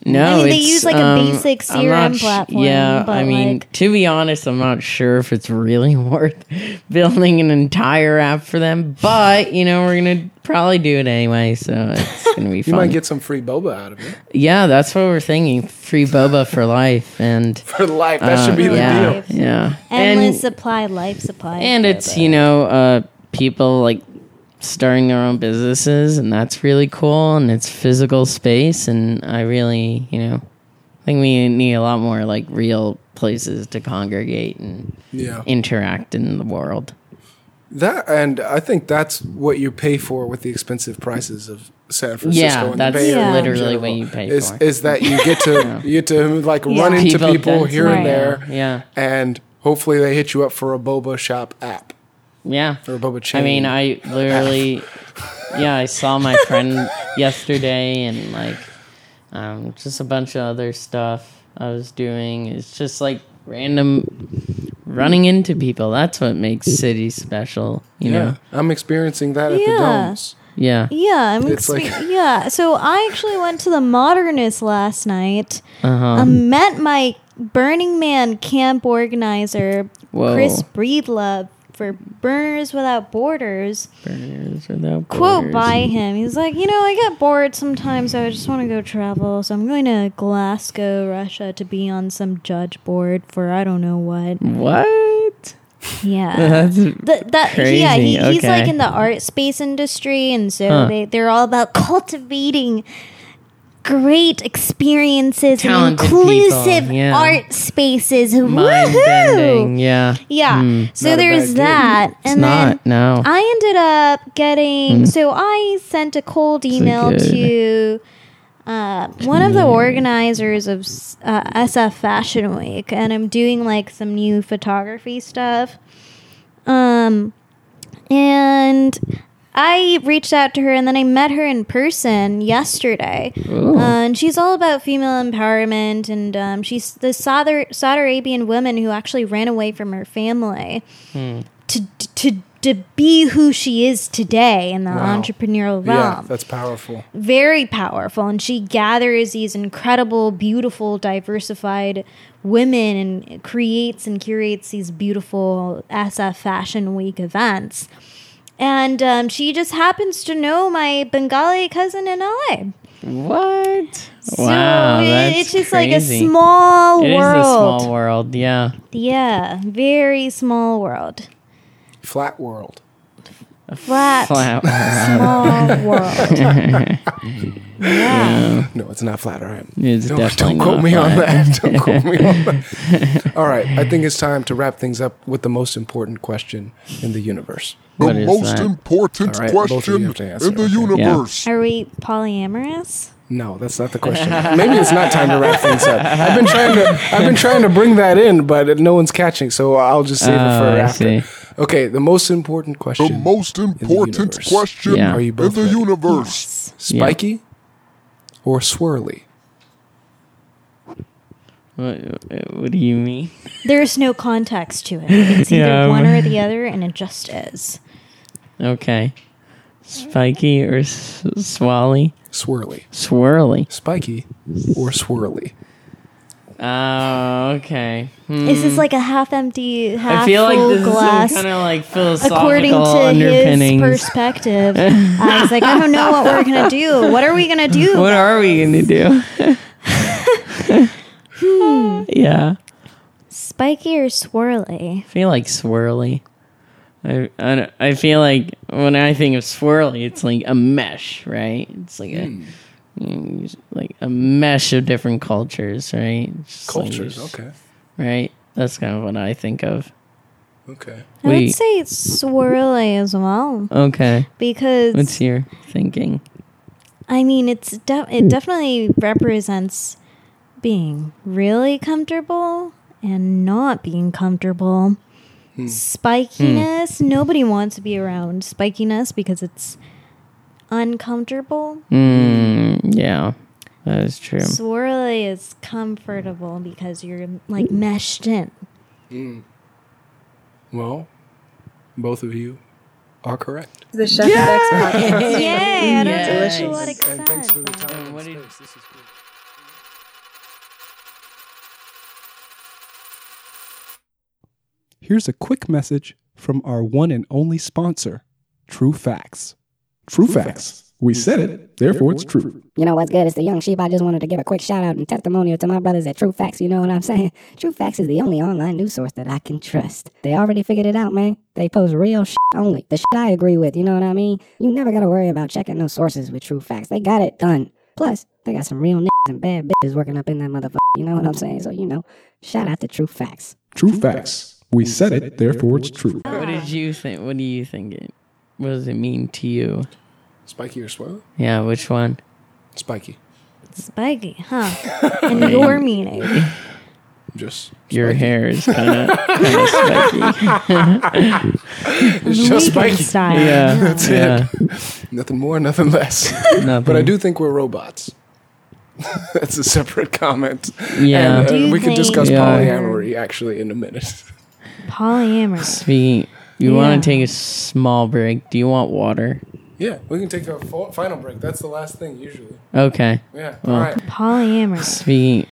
No, I mean, they use, like, a um, basic I'm CRM sh- platform, Yeah, but, I mean, like- to be honest, I'm not sure if it's really worth building an entire app for them. But you know, we're gonna probably do it anyway, so it's gonna be fun. You might get some free boba out of it yeah, that's what we're thinking. Free boba for life, and for life. That should be the deal. yeah, Endless and supply, life supply. and it's you know uh, people like starting their own businesses, and that's really cool, and it's physical space, and I really you know I think we need a lot more like real places to congregate and Yeah. interact in the world. That and I think that's what you pay for with the expensive prices of San Francisco. Yeah, and the that's Bay Area literally what you pay is, for. Is that you get to you get to like run into People people, density, here and there, Yeah, and hopefully they hit you up for a boba shop app yeah. or boba chain. I mean, I literally, yeah, I saw my friend yesterday, and like, um, just a bunch of other stuff I was doing. It's just like random running into people. That's what makes cities special, you yeah, know? I'm experiencing that at the Yeah. domes. Yeah. yeah, I'm It's expe- like- yeah. So I actually went to the Modernist last night. Uh huh. Um, met my Burning Man camp organizer, Whoa. Chris Breedlove, for Burners Without Borders. Burners without Borders. Quote by him. He's like, you know, I get bored sometimes. So I just want to go travel. So I'm going to Glasgow, Russia, to be on some judge board for I don't know what. What? Yeah. That's Th- that yeah, he, crazy. he's like in the art space industry, and so Huh. they they're all about cultivating great experiences Talented and people, inclusive yeah. art spaces. mind bending. Woohoo! Yeah. Yeah. Hmm. So there's that, It's and then not. No. I ended up getting. So I sent a cold email to uh, one of the organizers of uh, SF Fashion Week, and I'm doing like some new photography stuff. Um, and I reached out to her, and then I met her in person yesterday. Uh, and she's all about female empowerment, and um, she's the Saudi, Saudi Arabian woman who actually ran away from her family to to to be who she is today in the Wow. entrepreneurial realm Yeah, that's powerful. very powerful and she gathers these incredible beautiful diversified women and creates and curates these beautiful sf fashion week events and um, she just happens to know my bengali cousin in la What? so wow, it- that's it's just crazy. like a small It is world a small world. Yeah. yeah very small world Flat world. flat, Flat. small world. yeah. No, it's not flat. All right. It's Don't, definitely don't quote not me on flat. that. Don't quote me on that. All right. I think it's time to wrap things up with the most important question in the universe. What the is most that? important All right, both of you question answer, in the okay. universe. Are we polyamorous? No, that's not the question. Maybe it's not time to wrap things up. I've been trying to I've been trying to bring that in, but no one's catching, so I'll just save it Oh, for I after. see. Okay, the most important question. The most important universe. question Yeah. Are you in the ready? universe. Spiky or swirly? What, what do you mean? There's no context to it. It's either Yeah. one or the other, and it just is. Okay. Spiky or s- swally? Swirly. Swirly. Spiky or swirly? Oh, okay. Hmm. Is this like a half empty, half I feel like full this glass? is some kind of like philosophical According to his perspective, I was like, I don't know what we're gonna do. What are we gonna do? what are we gonna do? Hmm. yeah, Spiky or swirly? I feel like swirly. I, I I feel like when I think of swirly, it's like a mesh, right? It's like a mm, like a mesh of different cultures, right? It's just like Cultures. this- Okay. right? That's kind of what I think of. Okay. I Wait. would say it's swirly as well Okay, because what's your thinking? I mean, it's de- it definitely represents being really comfortable and not being comfortable. Hmm. Spikiness. Nobody wants to be around spikiness because it's uncomfortable. Mm, yeah, that is true. Swirly is comfortable because you're like meshed in. Well, both of you are correct. The Chef X podcast. Yay! I don't Yes. know what it And thanks for the time. and what did- space. This is good. Here's a quick message from our one and only sponsor, True Facts. True, Facts. We said it, therefore it's true. You know what's good? It's the young sheep. I just wanted to give a quick shout out and testimonial to my brothers at True Facts. You know what I'm saying? True Facts is the only online news source that I can trust. They already figured it out, man. They post real shit only. The shit I agree with, you know what I mean? You never gotta worry about checking those sources with True Facts. They got it done. Plus, they got some real niggas and bad bitches working up in that motherfucker. You know what I'm saying? So, you know, shout out to True Facts. True Facts. We said it, therefore it's true. What did you think? What do you think? It, what does it mean to you? Spiky or swirly? Yeah, which one? Spiky. Spiky, huh? In your meaning. Just Your spiky. hair is kind of spiky. It's just spiky. style. Yeah, That's yeah. Nothing more, nothing less. Nothing. but I do think we're robots. That's a separate comment. Yeah. And, uh, we can discuss Yeah. polyamory actually in a minute. Polyamory. Speaking, you Yeah. want to take a small break? Do you want water? Yeah, we can take a fo- final break. That's the last thing usually. Okay. Yeah. Well. All right. Polyamorous. Speaking,